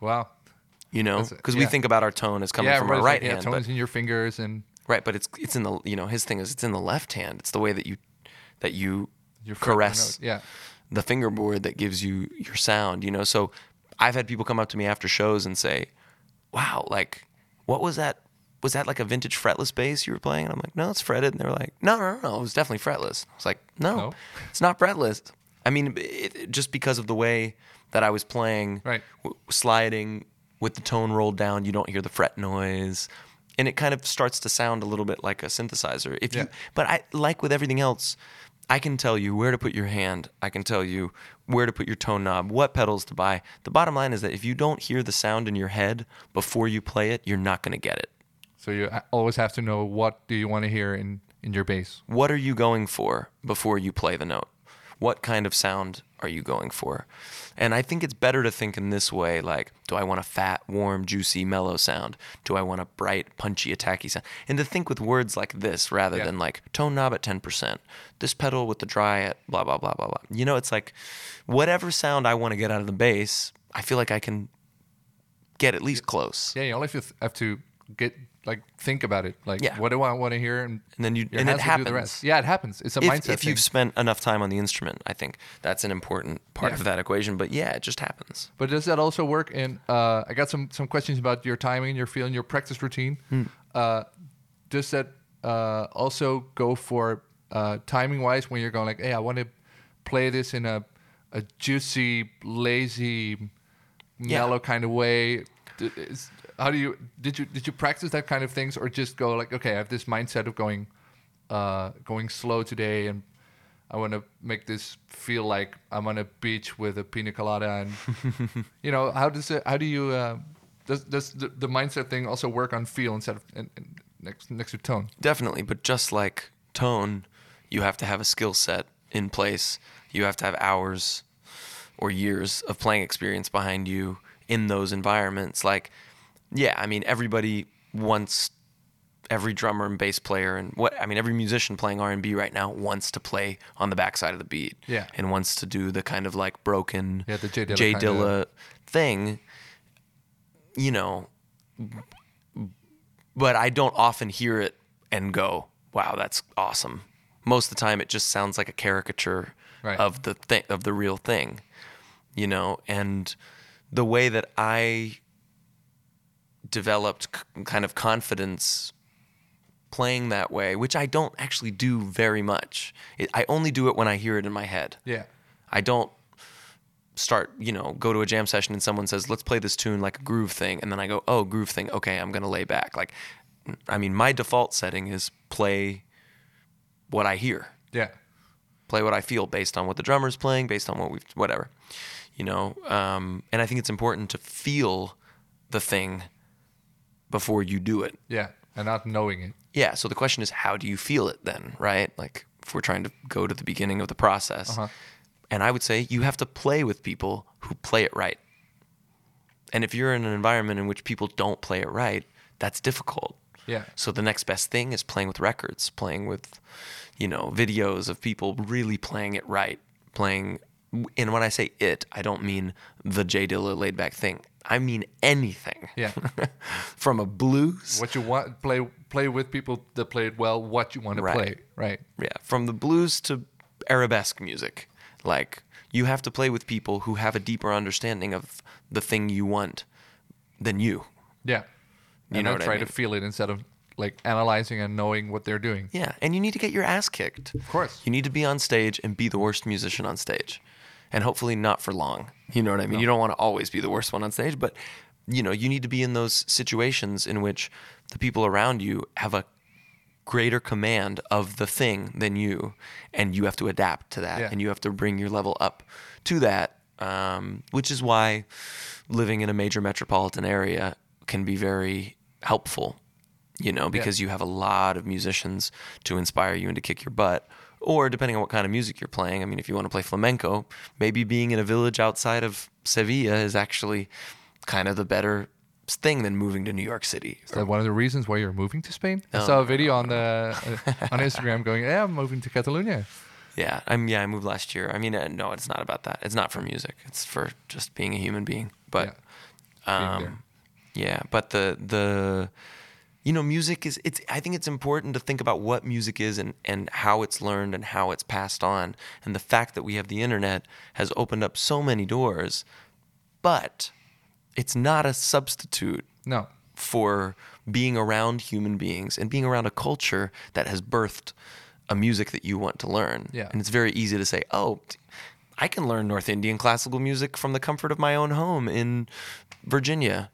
Speaker 2: Wow.
Speaker 4: You know, because
Speaker 2: yeah.
Speaker 4: we think about our tone as coming
Speaker 2: yeah,
Speaker 4: from our right
Speaker 2: like, yeah,
Speaker 4: hand,
Speaker 2: tones
Speaker 4: but,
Speaker 2: in your fingers and
Speaker 4: right? But it's it's in the you know his thing is it's in the left hand. It's the way that you that you
Speaker 2: your
Speaker 4: caress.
Speaker 2: Yeah.
Speaker 4: the fingerboard that gives you your sound. You know, so I've had people come up to me after shows and say, "Wow, like what was that?" Was that like a vintage fretless bass you were playing? And I'm like, no, it's fretted. And they're like, no, no, no, no, it was definitely fretless. I was like, no,
Speaker 2: No.
Speaker 4: it's not fretless. I mean, it, it- just because of the way that I was playing,
Speaker 2: Right.
Speaker 4: w- sliding with the tone rolled down, you don't hear the fret noise, and it kind of starts to sound a little bit like a synthesizer. If you, but I like with everything else, I can tell you where to put your hand. I can tell you where to put your tone knob, what pedals to buy. The bottom line is that if you don't hear the sound in your head before you play it, you're not going to get it.
Speaker 2: So you always have to know what do you want to hear in in your bass.
Speaker 4: What are you going for before you play the note? What kind of sound are you going for? And I think it's better to think in this way like, do I want a fat, warm, juicy, mellow sound? Do I want a bright, punchy, attacky sound? And to think with words like this rather
Speaker 2: Yeah.
Speaker 4: than like tone knob at 10%, this pedal with the dry at blah, blah, blah, blah, blah. You know, it's like whatever sound I want to get out of the bass, I feel like I can get at least close.
Speaker 2: Yeah, you only have to, have to get like think about it. Like,
Speaker 4: Yeah.
Speaker 2: what do I want to hear? And,
Speaker 4: And then you-
Speaker 2: your
Speaker 4: and it
Speaker 2: hands will do
Speaker 4: happens.
Speaker 2: the rest. Yeah, it happens. It's a
Speaker 4: if,
Speaker 2: mindset
Speaker 4: if you've spent enough time on the instrument, I think that's an important part
Speaker 2: Yeah.
Speaker 4: of that equation. But yeah, it just happens.
Speaker 2: But does that also work in? Uh, I got some some questions about your timing, your feeling, your practice routine.
Speaker 4: Hmm.
Speaker 2: Uh, does that uh, also go for uh, timing wise when you're going like, hey, I want to play this in a a juicy, lazy, mellow kind of way? D- is- how do you did you did you practice that kind of things or just go like, okay, I have this mindset of going uh, going slow today and I want to make this feel like I'm on a beach with a pina colada, and <laughs> you know how does it? How do you? Uh, does does the, the mindset thing also work on feel instead of in, in next next to tone?
Speaker 4: Definitely, but just like tone, you have to have a skill set in place. You have to have hours or years of playing experience behind you in those environments. Like, yeah, I mean, everybody wants every drummer and bass player and what I mean, every musician playing R and B right now wants to play on the backside of the beat.
Speaker 2: Yeah.
Speaker 4: and wants to do the kind of like broken
Speaker 2: Yeah, the Jay Dilla
Speaker 4: Dilla thing. You know, but I don't often hear it and go, "Wow, that's awesome." Most of the time, it just sounds like a caricature
Speaker 2: Right.
Speaker 4: of the thing of the real thing, you know. And the way that I developed c- kind of confidence playing that way, which I don't actually do very much. It, I only do it when I hear it in my head.
Speaker 2: Yeah,
Speaker 4: I don't start, you know, go to a jam session and someone says, let's play this tune like a groove thing. And then I go, oh, groove thing. Okay, I'm going to lay back. Like, I mean, my default setting is play what I hear,
Speaker 2: yeah,
Speaker 4: play what I feel based on what the drummer's playing, based on what we've, whatever, you know. Um, and I think it's important to feel the thing before you do it.
Speaker 2: yeah, and not knowing it.
Speaker 4: Yeah. So the question is, how do you feel it then, right? Like, if we're trying to go to the beginning of the process,
Speaker 2: Uh-huh.
Speaker 4: and I would say you have to play with people who play it right. And if you're in an environment in which people don't play it right, that's difficult.
Speaker 2: Yeah.
Speaker 4: So the next best thing is playing with records, playing with, you know, videos of people really playing it right, playing. And when I say it, I don't mean the Jay Dilla laid back thing. I mean anything.
Speaker 2: Yeah. <laughs>
Speaker 4: From a blues
Speaker 2: what you want play play with people that play it well. What you want to
Speaker 4: Right.
Speaker 2: play, right?
Speaker 4: Yeah, from the blues to arabesque music. Like you have to play with people who have a deeper understanding of the thing you want than you.
Speaker 2: Yeah,
Speaker 4: You
Speaker 2: and
Speaker 4: know what I
Speaker 2: try
Speaker 4: mean.
Speaker 2: to feel it instead of like analyzing and knowing what they're doing.
Speaker 4: Yeah, and you need to get your ass kicked. Of
Speaker 2: course.
Speaker 4: You need to be on stage and be the worst musician on stage. And hopefully not for long. You know what I mean? You don't want to always be the worst one on stage, but you know, you need to be in those situations in which the people around you have a greater command of the thing than you and you have to adapt to that
Speaker 2: Yeah.
Speaker 4: and you have to bring your level up to that um, which is why living in a major metropolitan area can be very helpful you know because you have a lot of musicians to inspire you and to kick your butt or depending on what kind of music you're playing i mean if you want to play flamenco maybe being in a village outside of sevilla is actually kind of the better thing than moving to new york city
Speaker 2: Is that one of the reasons why you're moving to Spain? I saw a video on the uh, on <laughs> Instagram going, "Yeah, I'm moving to Catalonia."
Speaker 4: Yeah, I'm. Yeah, I moved last year. I mean, uh, no, it's not about that. It's not for music. It's for just being a human being. But,
Speaker 2: there.
Speaker 4: um, yeah. But the the, you know, music is. It's. I think it's important to think about what music is and and how it's learned and how it's passed on. And the fact that we have the internet has opened up so many doors, but it's not a substitute
Speaker 2: No,
Speaker 4: for being around human beings and being around a culture that has birthed a music that you want to learn.
Speaker 2: Yeah.
Speaker 4: And it's very easy to say, oh, I can learn North Indian classical music from the comfort of my own home in Virginia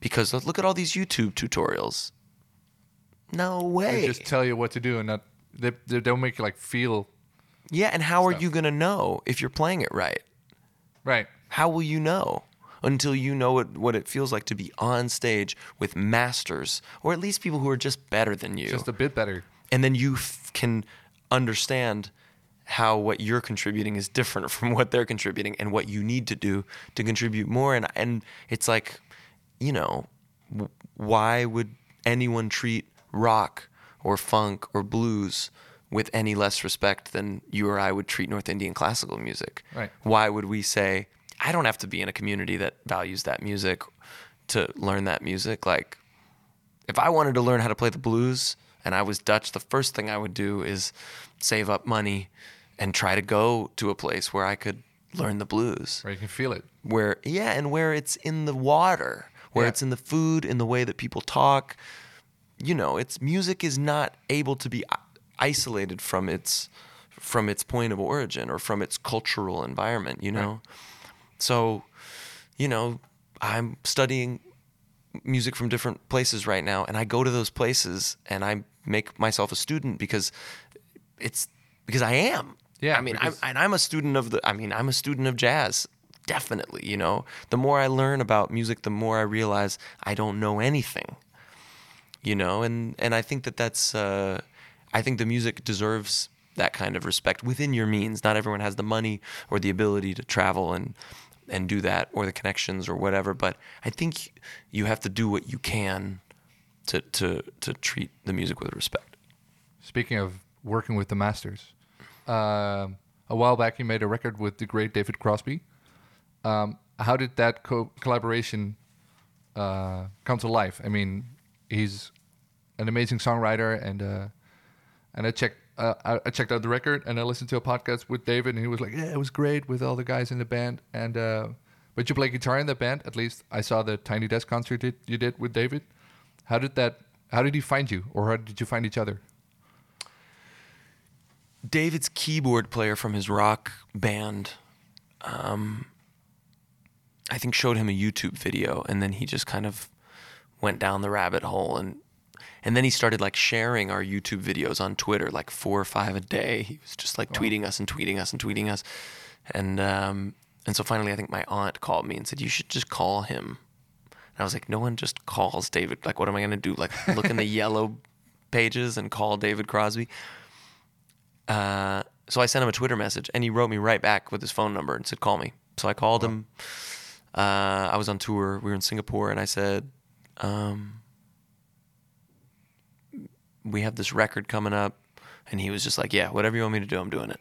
Speaker 4: because look at all these YouTube tutorials. No way.
Speaker 2: they just tell you what to do and not they they don't make you like feel
Speaker 4: yeah, and how are you going to know if you're playing it right?
Speaker 2: right.
Speaker 4: How will you know until you know what, what it feels like to be on stage with masters or at least people who are just better than you?
Speaker 2: Just a bit better.
Speaker 4: and then you f- can understand how what you're contributing is different from what they're contributing and what you need to do to contribute more and and it's like you know w- why would anyone treat rock or funk or blues with any less respect than you or I would treat North Indian classical music
Speaker 2: Right.
Speaker 4: why would we say I don't have to be in a community that values that music to learn that music like if I wanted to learn how to play the blues and I was Dutch, the first thing I would do is save up money and try to go to a place where I could learn the blues
Speaker 2: Where you can feel it.
Speaker 4: where yeah and where it's in the water where
Speaker 2: Yeah.
Speaker 4: it's in the food in the way that people talk you know it's music is not able to be isolated from its from its point of origin or from its cultural environment you know? So you know i'm studying music from different places right now and i go to those places and i make myself a student because it's because i am.
Speaker 2: Yeah,
Speaker 4: i mean I'm, and i'm a student of the i mean i'm a student of jazz definitely you know? The more i learn about music the more i realize i don't know anything you know and and i think that that's uh i think the music deserves that kind of respect within your means not everyone has the money or the ability to travel and and do that or the connections or whatever but i think you have to do what you can to to to treat the music with respect
Speaker 2: Speaking of working with the masters, um, a while back you made a record with the great David Crosby. Um, how did that co- collaboration uh, come to life? I mean, he's an amazing songwriter, and uh, and I checked uh, I, checked out the record and I listened to a podcast with David, and he was like, "Yeah, it was great with all the guys in the band." And uh, but you play guitar in the band. At least I saw the Tiny Desk concert you you did with David. How did that? How did he find you, or how did you find each other?
Speaker 4: David's keyboard player from his rock band, um, I think showed him a YouTube video, and then he just kind of went down the rabbit hole, and and then he started like sharing our YouTube videos on Twitter, like four or five a day. He was just like tweeting us and tweeting us and tweeting us, and um, and so finally, I think my aunt called me and said, "You should just call him." And I was like, "No one just calls David. Like, what am I gonna do? Like, look in the <laughs> yellow pages and call David Crosby?" Uh, so I sent him a Twitter message, and he wrote me right back with his phone number and said, "Call me." So I called him. Uh, I was on tour. We were in Singapore, and I said, um, "We have this record coming up," and he was just like, "Yeah, whatever you want me to do, I'm doing it."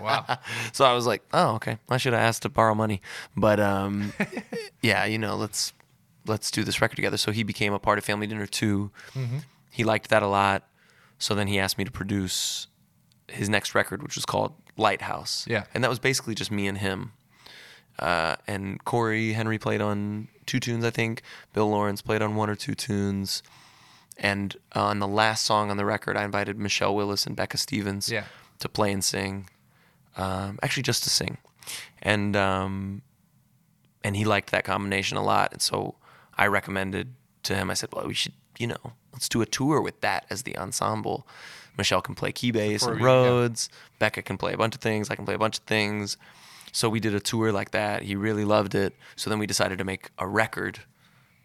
Speaker 2: Wow. <laughs>
Speaker 4: so I was like, "Oh, okay. I should have asked to borrow money, but um, <laughs> yeah, you know, let's let's do this record together." So he became a part of Family Dinner too. He liked that a lot. So then he asked me to produce his next record, which was called Lighthouse.
Speaker 2: Yeah.
Speaker 4: and that was basically just me and him. Uh, and Cory Henry played on two tunes, I think. Bill Laurance played on one or two tunes. And on the last song on the record, I invited Michelle Willis and Becca Stevens
Speaker 2: Yeah.
Speaker 4: to play and sing. Um, actually, just to sing, and um, and he liked that combination a lot. And so I recommended to him. I said, "Well, we should, you know, let's do a tour with that as the ensemble. Michelle can play key bass and
Speaker 2: you, yeah.
Speaker 4: Rhodes. Becca can play a bunch of things. I can play a bunch of things." So we did a tour like that. He really loved it. So then we decided to make a record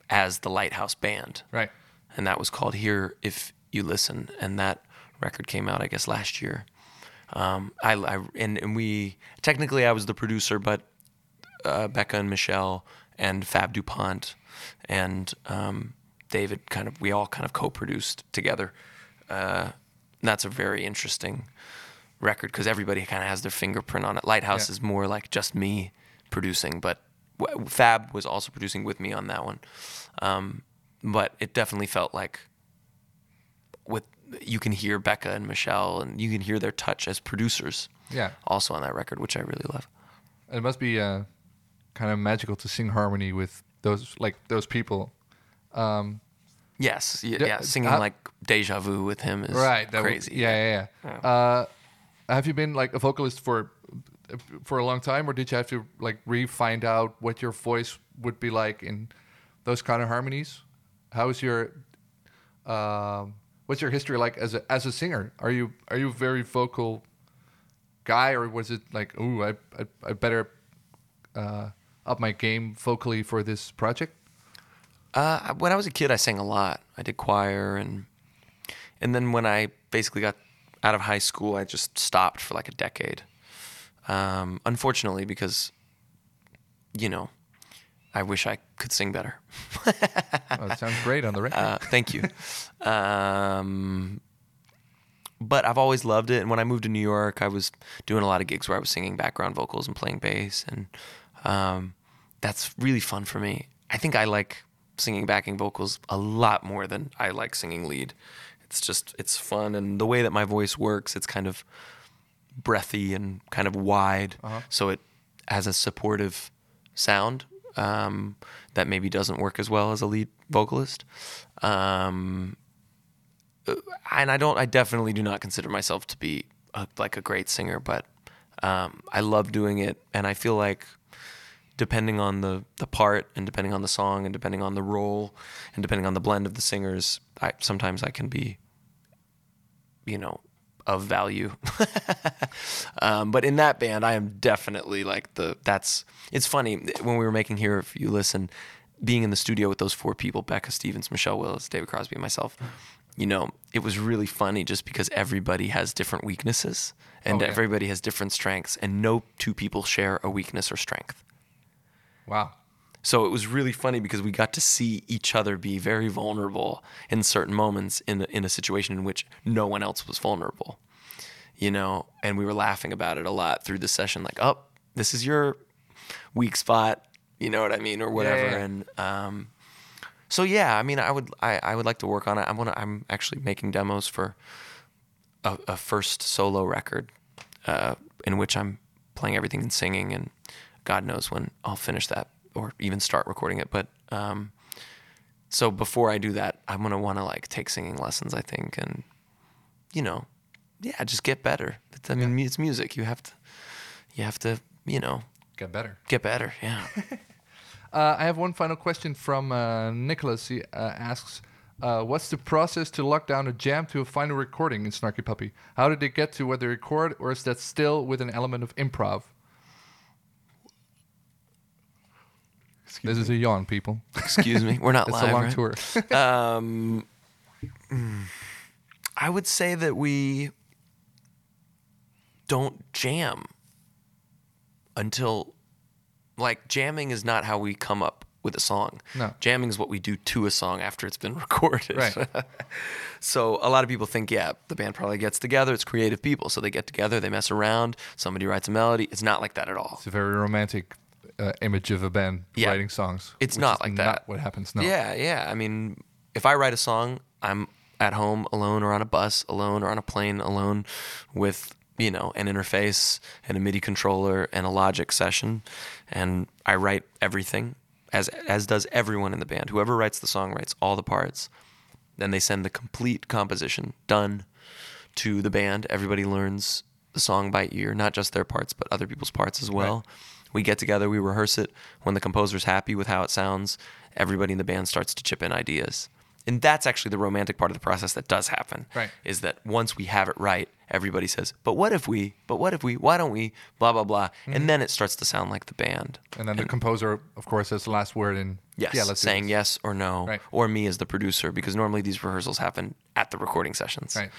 Speaker 4: as the Lighthouse Band
Speaker 2: Right.
Speaker 4: and that was called Here If You Listen, and that record came out, I guess, last year. Um, I, I and, and we technically I was the producer, but uh, Becca and Michelle and Fab Dupont and um, David kind of we all kind of co-produced together. Uh, that's a very interesting record because everybody kind of has their fingerprint on it. Lighthouse
Speaker 2: Yeah.
Speaker 4: is more like just me producing, but w- Fab was also producing with me on that one. Um, but it definitely felt like with you can hear Becca and Michelle and you can hear their touch as producers
Speaker 2: Yeah.
Speaker 4: also on that record, which I really love.
Speaker 2: It must be uh, kind of magical to sing harmony with those like those people. Um,
Speaker 4: Yes,
Speaker 2: Yeah,
Speaker 4: yeah, singing
Speaker 2: how-
Speaker 4: like "Deja Vu" with him is
Speaker 2: right. That would-
Speaker 4: crazy.
Speaker 2: yeah, yeah, yeah. Uh, have you been like a vocalist for for a long time, or did you have to like re-find out what your voice would be like in those kind of harmonies? How is your um, what's your history like as a as a singer? Are you are you a very vocal guy, or was it like, ooh, I I, I better uh, up my game vocally for this project?
Speaker 4: Uh, when I was a kid, I sang a lot. I did choir, and and then when I basically got out of high school, I just stopped for like a decade. Um, unfortunately, because you know, I wish I could sing better. <laughs>
Speaker 2: It sounds great on the record.
Speaker 4: Uh, thank you. um, but I've always loved it. And when I moved to New York, I was doing a lot of gigs where I was singing background vocals and playing bass, and um, that's really fun for me. I think I like singing backing vocals a lot more than I like singing lead. It's just it's fun and the way that my voice works, it's kind of breathy and kind of wide, so it has a supportive sound um, that maybe doesn't work as well as a lead vocalist. Um, and I don't. I definitely do not consider myself to be a, like a great singer, but um, I love doing it, and I feel like depending on the the part, and depending on the song, and depending on the role, and depending on the blend of the singers, I sometimes I can be, you know, of value. <laughs> um, but in that band, I am definitely like the. That's. It's funny when we were making here. If you listen, being in the studio with those four people: Becca Stevens, Michelle Willis, David Crosby, and myself. You know, it was really funny just because everybody has different weaknesses and
Speaker 2: Okay.
Speaker 4: everybody has different strengths, and no two people share a weakness or strength.
Speaker 2: Wow.
Speaker 4: So it was really funny because we got to see each other be very vulnerable in certain moments in a, in a situation in which no one else was vulnerable. You know, and we were laughing about it a lot through the session like, "Oh, this is your weak spot." You know what I mean or whatever
Speaker 2: yeah.
Speaker 4: and um so yeah, I mean, I would I, I would like to work on it. I'm gonna I'm actually making demos for a, a first solo record uh, in which I'm playing everything and singing, and God knows when I'll finish that or even start recording it. But um, so before I do that, I'm gonna want to like take singing lessons, I think, and you know, yeah, just get better. It's, I mean, it's music. You have to, you have to, you know,
Speaker 2: Get better.
Speaker 4: get better. Yeah. <laughs>
Speaker 2: Uh, I have one final question from uh, Nicholas. He uh, asks, uh, "What's the process to lock down a jam to a final recording in Snarky Puppy? How did they get to where they record, or is that still with an element of improv?" This is a yawn, people.
Speaker 4: Excuse me, we're not <laughs>
Speaker 2: it's
Speaker 4: live.
Speaker 2: a long
Speaker 4: right?
Speaker 2: tour. <laughs>
Speaker 4: Um, mm, I would say that we don't jam until, like, jamming is not how we come up with a song.
Speaker 2: No.
Speaker 4: Jamming is what we do to a song after it's been <laughs> recorded.
Speaker 2: Right.
Speaker 4: so a lot of people think, yeah, the band probably gets together. It's creative people. So they get together, they mess around, somebody writes a melody. It's not like that at all.
Speaker 2: It's a very romantic uh, image of a band
Speaker 4: Yeah.
Speaker 2: writing songs.
Speaker 4: It's not like
Speaker 2: Not
Speaker 4: that.
Speaker 2: what happens now.
Speaker 4: Yeah, yeah. I mean, if I write a song, I'm at home alone or on a bus alone or on a plane alone with, you know, an interface and a MIDI controller and a Logic session and I write everything as as does everyone in the band. Whoever writes the song writes all the parts. Then they send the complete composition done to the band. Everybody learns the song by ear, not just their parts, but other people's parts as well. We get together, we rehearse it. When the composer's happy with how it sounds, everybody in the band starts to chip in ideas. And that's actually the romantic part of the process that does happen.
Speaker 2: Right.
Speaker 4: Is that once we have it right, everybody says, "But what if we? But what if we? Why don't we? Blah blah blah."
Speaker 2: Mm-hmm.
Speaker 4: And then it starts to sound like the band.
Speaker 2: And then the composer, of course, has the last word in.
Speaker 4: Yes,
Speaker 2: Yeah,
Speaker 4: saying yes or no,
Speaker 2: Right.
Speaker 4: or me as the producer, because normally these rehearsals happen at the recording sessions.
Speaker 2: Right.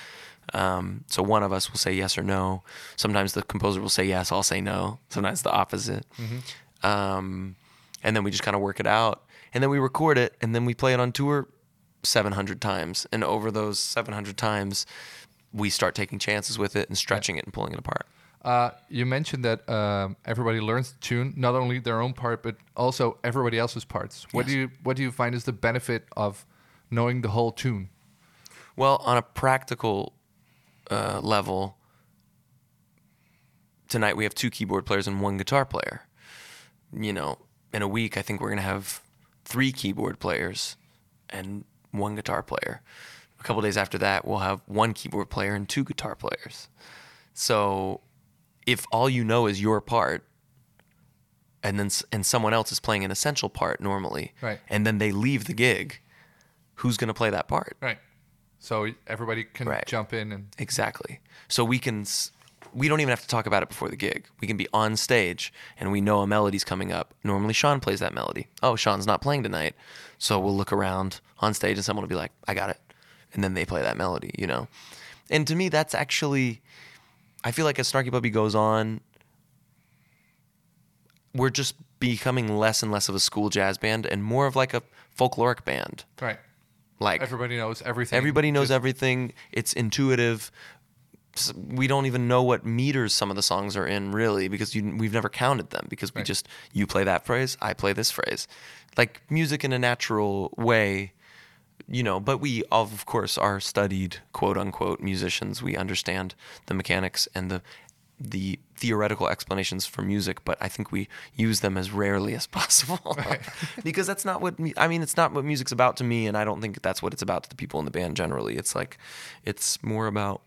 Speaker 4: Um, so one of us will say yes or no. Sometimes the composer will say yes, I'll say no. Sometimes the opposite.
Speaker 2: Mm-hmm.
Speaker 4: Um, and then we just kind of work it out, and then we record it, and then we play it on tour 700 times. And over those 700 times, we start taking chances with it and stretching it and pulling it apart.
Speaker 2: Uh, you mentioned that um, everybody learns the tune, not only their own part, but also everybody else's parts. What
Speaker 4: Yes.
Speaker 2: do you What do you find is the benefit of knowing the whole tune?
Speaker 4: Well, on a practical uh, level, tonight we have two keyboard players and one guitar player. You know, in a week, I think we're going to have three keyboard players and one guitar player. A couple days after that, we'll have one keyboard player and two guitar players. So, if all you know is your part, and then and someone else is playing an essential part normally,
Speaker 2: Right.
Speaker 4: and then they leave the gig, who's going to play that part?
Speaker 2: Right. So everybody can
Speaker 4: Right.
Speaker 2: jump in and
Speaker 4: Exactly. So we can, we don't even have to talk about it before the gig. We can be on stage and we know a melody's coming up. Normally Sean plays that melody. Oh, Sean's not playing tonight. So we'll look around on stage and someone will be like, I got it. And then they play that melody, you know? And to me, that's actually, I feel like as Snarky Puppy goes on, we're just becoming less and less of a school jazz band and more of like a folkloric band.
Speaker 2: right.
Speaker 4: Like
Speaker 2: Everybody knows everything.
Speaker 4: Everybody knows
Speaker 2: Just-
Speaker 4: everything. It's intuitive. s- we don't even know what meters some of the songs are in really because you, we've never counted them because we
Speaker 2: Right.
Speaker 4: just you play that phrase i play this phrase like music in a natural way you know but we of course are studied quote unquote musicians we understand the mechanics and the the theoretical explanations for music but i think we use them as rarely as <laughs> possible. <laughs> Because that's not what i mean it's not what music's about to me and i don't think that's what it's about to the people in the band generally. It's like it's more about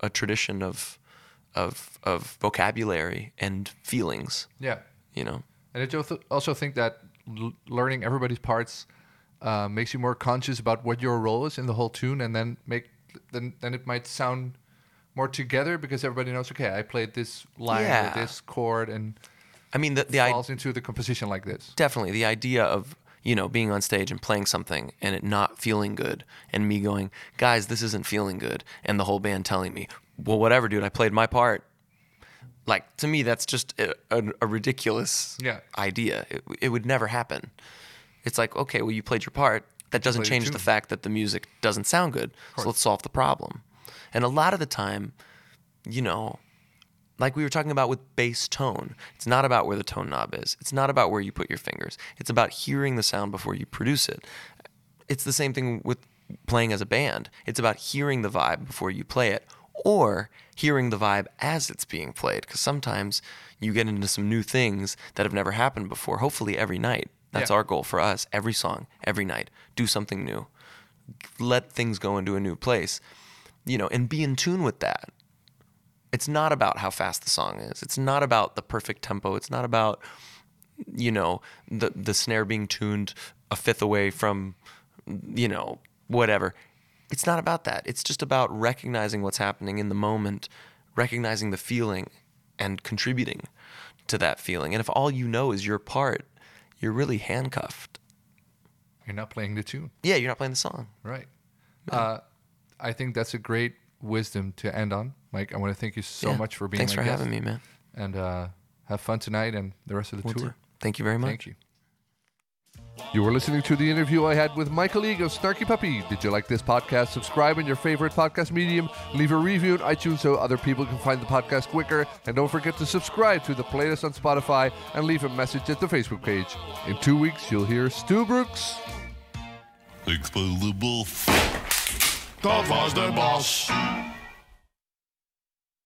Speaker 4: a tradition of of of vocabulary and feelings
Speaker 2: Yeah.
Speaker 4: you know?
Speaker 2: And I also think that l- learning everybody's parts uh, makes you more conscious about what your role is in the whole tune, and then make then then it might sound more together because everybody knows. Okay, I played this line
Speaker 4: Yeah.
Speaker 2: or this chord, and
Speaker 4: i mean the, the idea
Speaker 2: falls into the composition like this.
Speaker 4: definitely. The idea of you know being on stage and playing something and it not feeling good and me going guys this isn't feeling good. And the whole band telling me well whatever dude i played my part. Like to me that's just a, a, a ridiculous
Speaker 2: Yeah.
Speaker 4: idea. It, it would never happen. It's like okay well you played your part. That doesn't change the fact that the music doesn't sound good. So let's solve the problem and a lot of the time you know like we were talking about with bass tone, it's not about where the tone knob is. It's not about where you put your fingers. It's about hearing the sound before you produce it. It's the same thing with playing as a band. It's about hearing the vibe before you play it or hearing the vibe as it's being played because sometimes you get into some new things that have never happened before, hopefully every night. That's
Speaker 2: Yeah.
Speaker 4: our goal for us. Every song, every night, do something new. Let things go into a new place, you know, and be in tune with that it's not about how fast the song is. It's not about the perfect tempo. It's not about you know the the snare being tuned a fifth away from you know whatever. It's not about that. It's just about recognizing what's happening in the moment, recognizing the feeling and contributing to that feeling. And if all you know is your part, you're really handcuffed.
Speaker 2: You're not playing the tune,
Speaker 4: Yeah, you're not playing the song.
Speaker 2: right? Uh, I think that's a great wisdom to end on, Mike. I want to thank you so
Speaker 4: Yeah.
Speaker 2: much for being.
Speaker 4: Here.
Speaker 2: Thanks
Speaker 4: for
Speaker 2: guest.
Speaker 4: having me, man.
Speaker 2: and uh, have fun tonight and the rest of the
Speaker 4: Will
Speaker 2: tour.
Speaker 4: do. Thank you very much.
Speaker 2: Thank you. You were listening to the interview I had with Michael League of Snarky Puppy. Did you like this podcast? Subscribe in your favorite podcast medium, leave a review on iTunes so other people can find the podcast quicker, and don't forget to subscribe to the playlist on Spotify and leave a message at the Facebook page. In two weeks, you'll hear Stu Brooks.
Speaker 1: Ik speel de bas.
Speaker 3: Dat was de bas.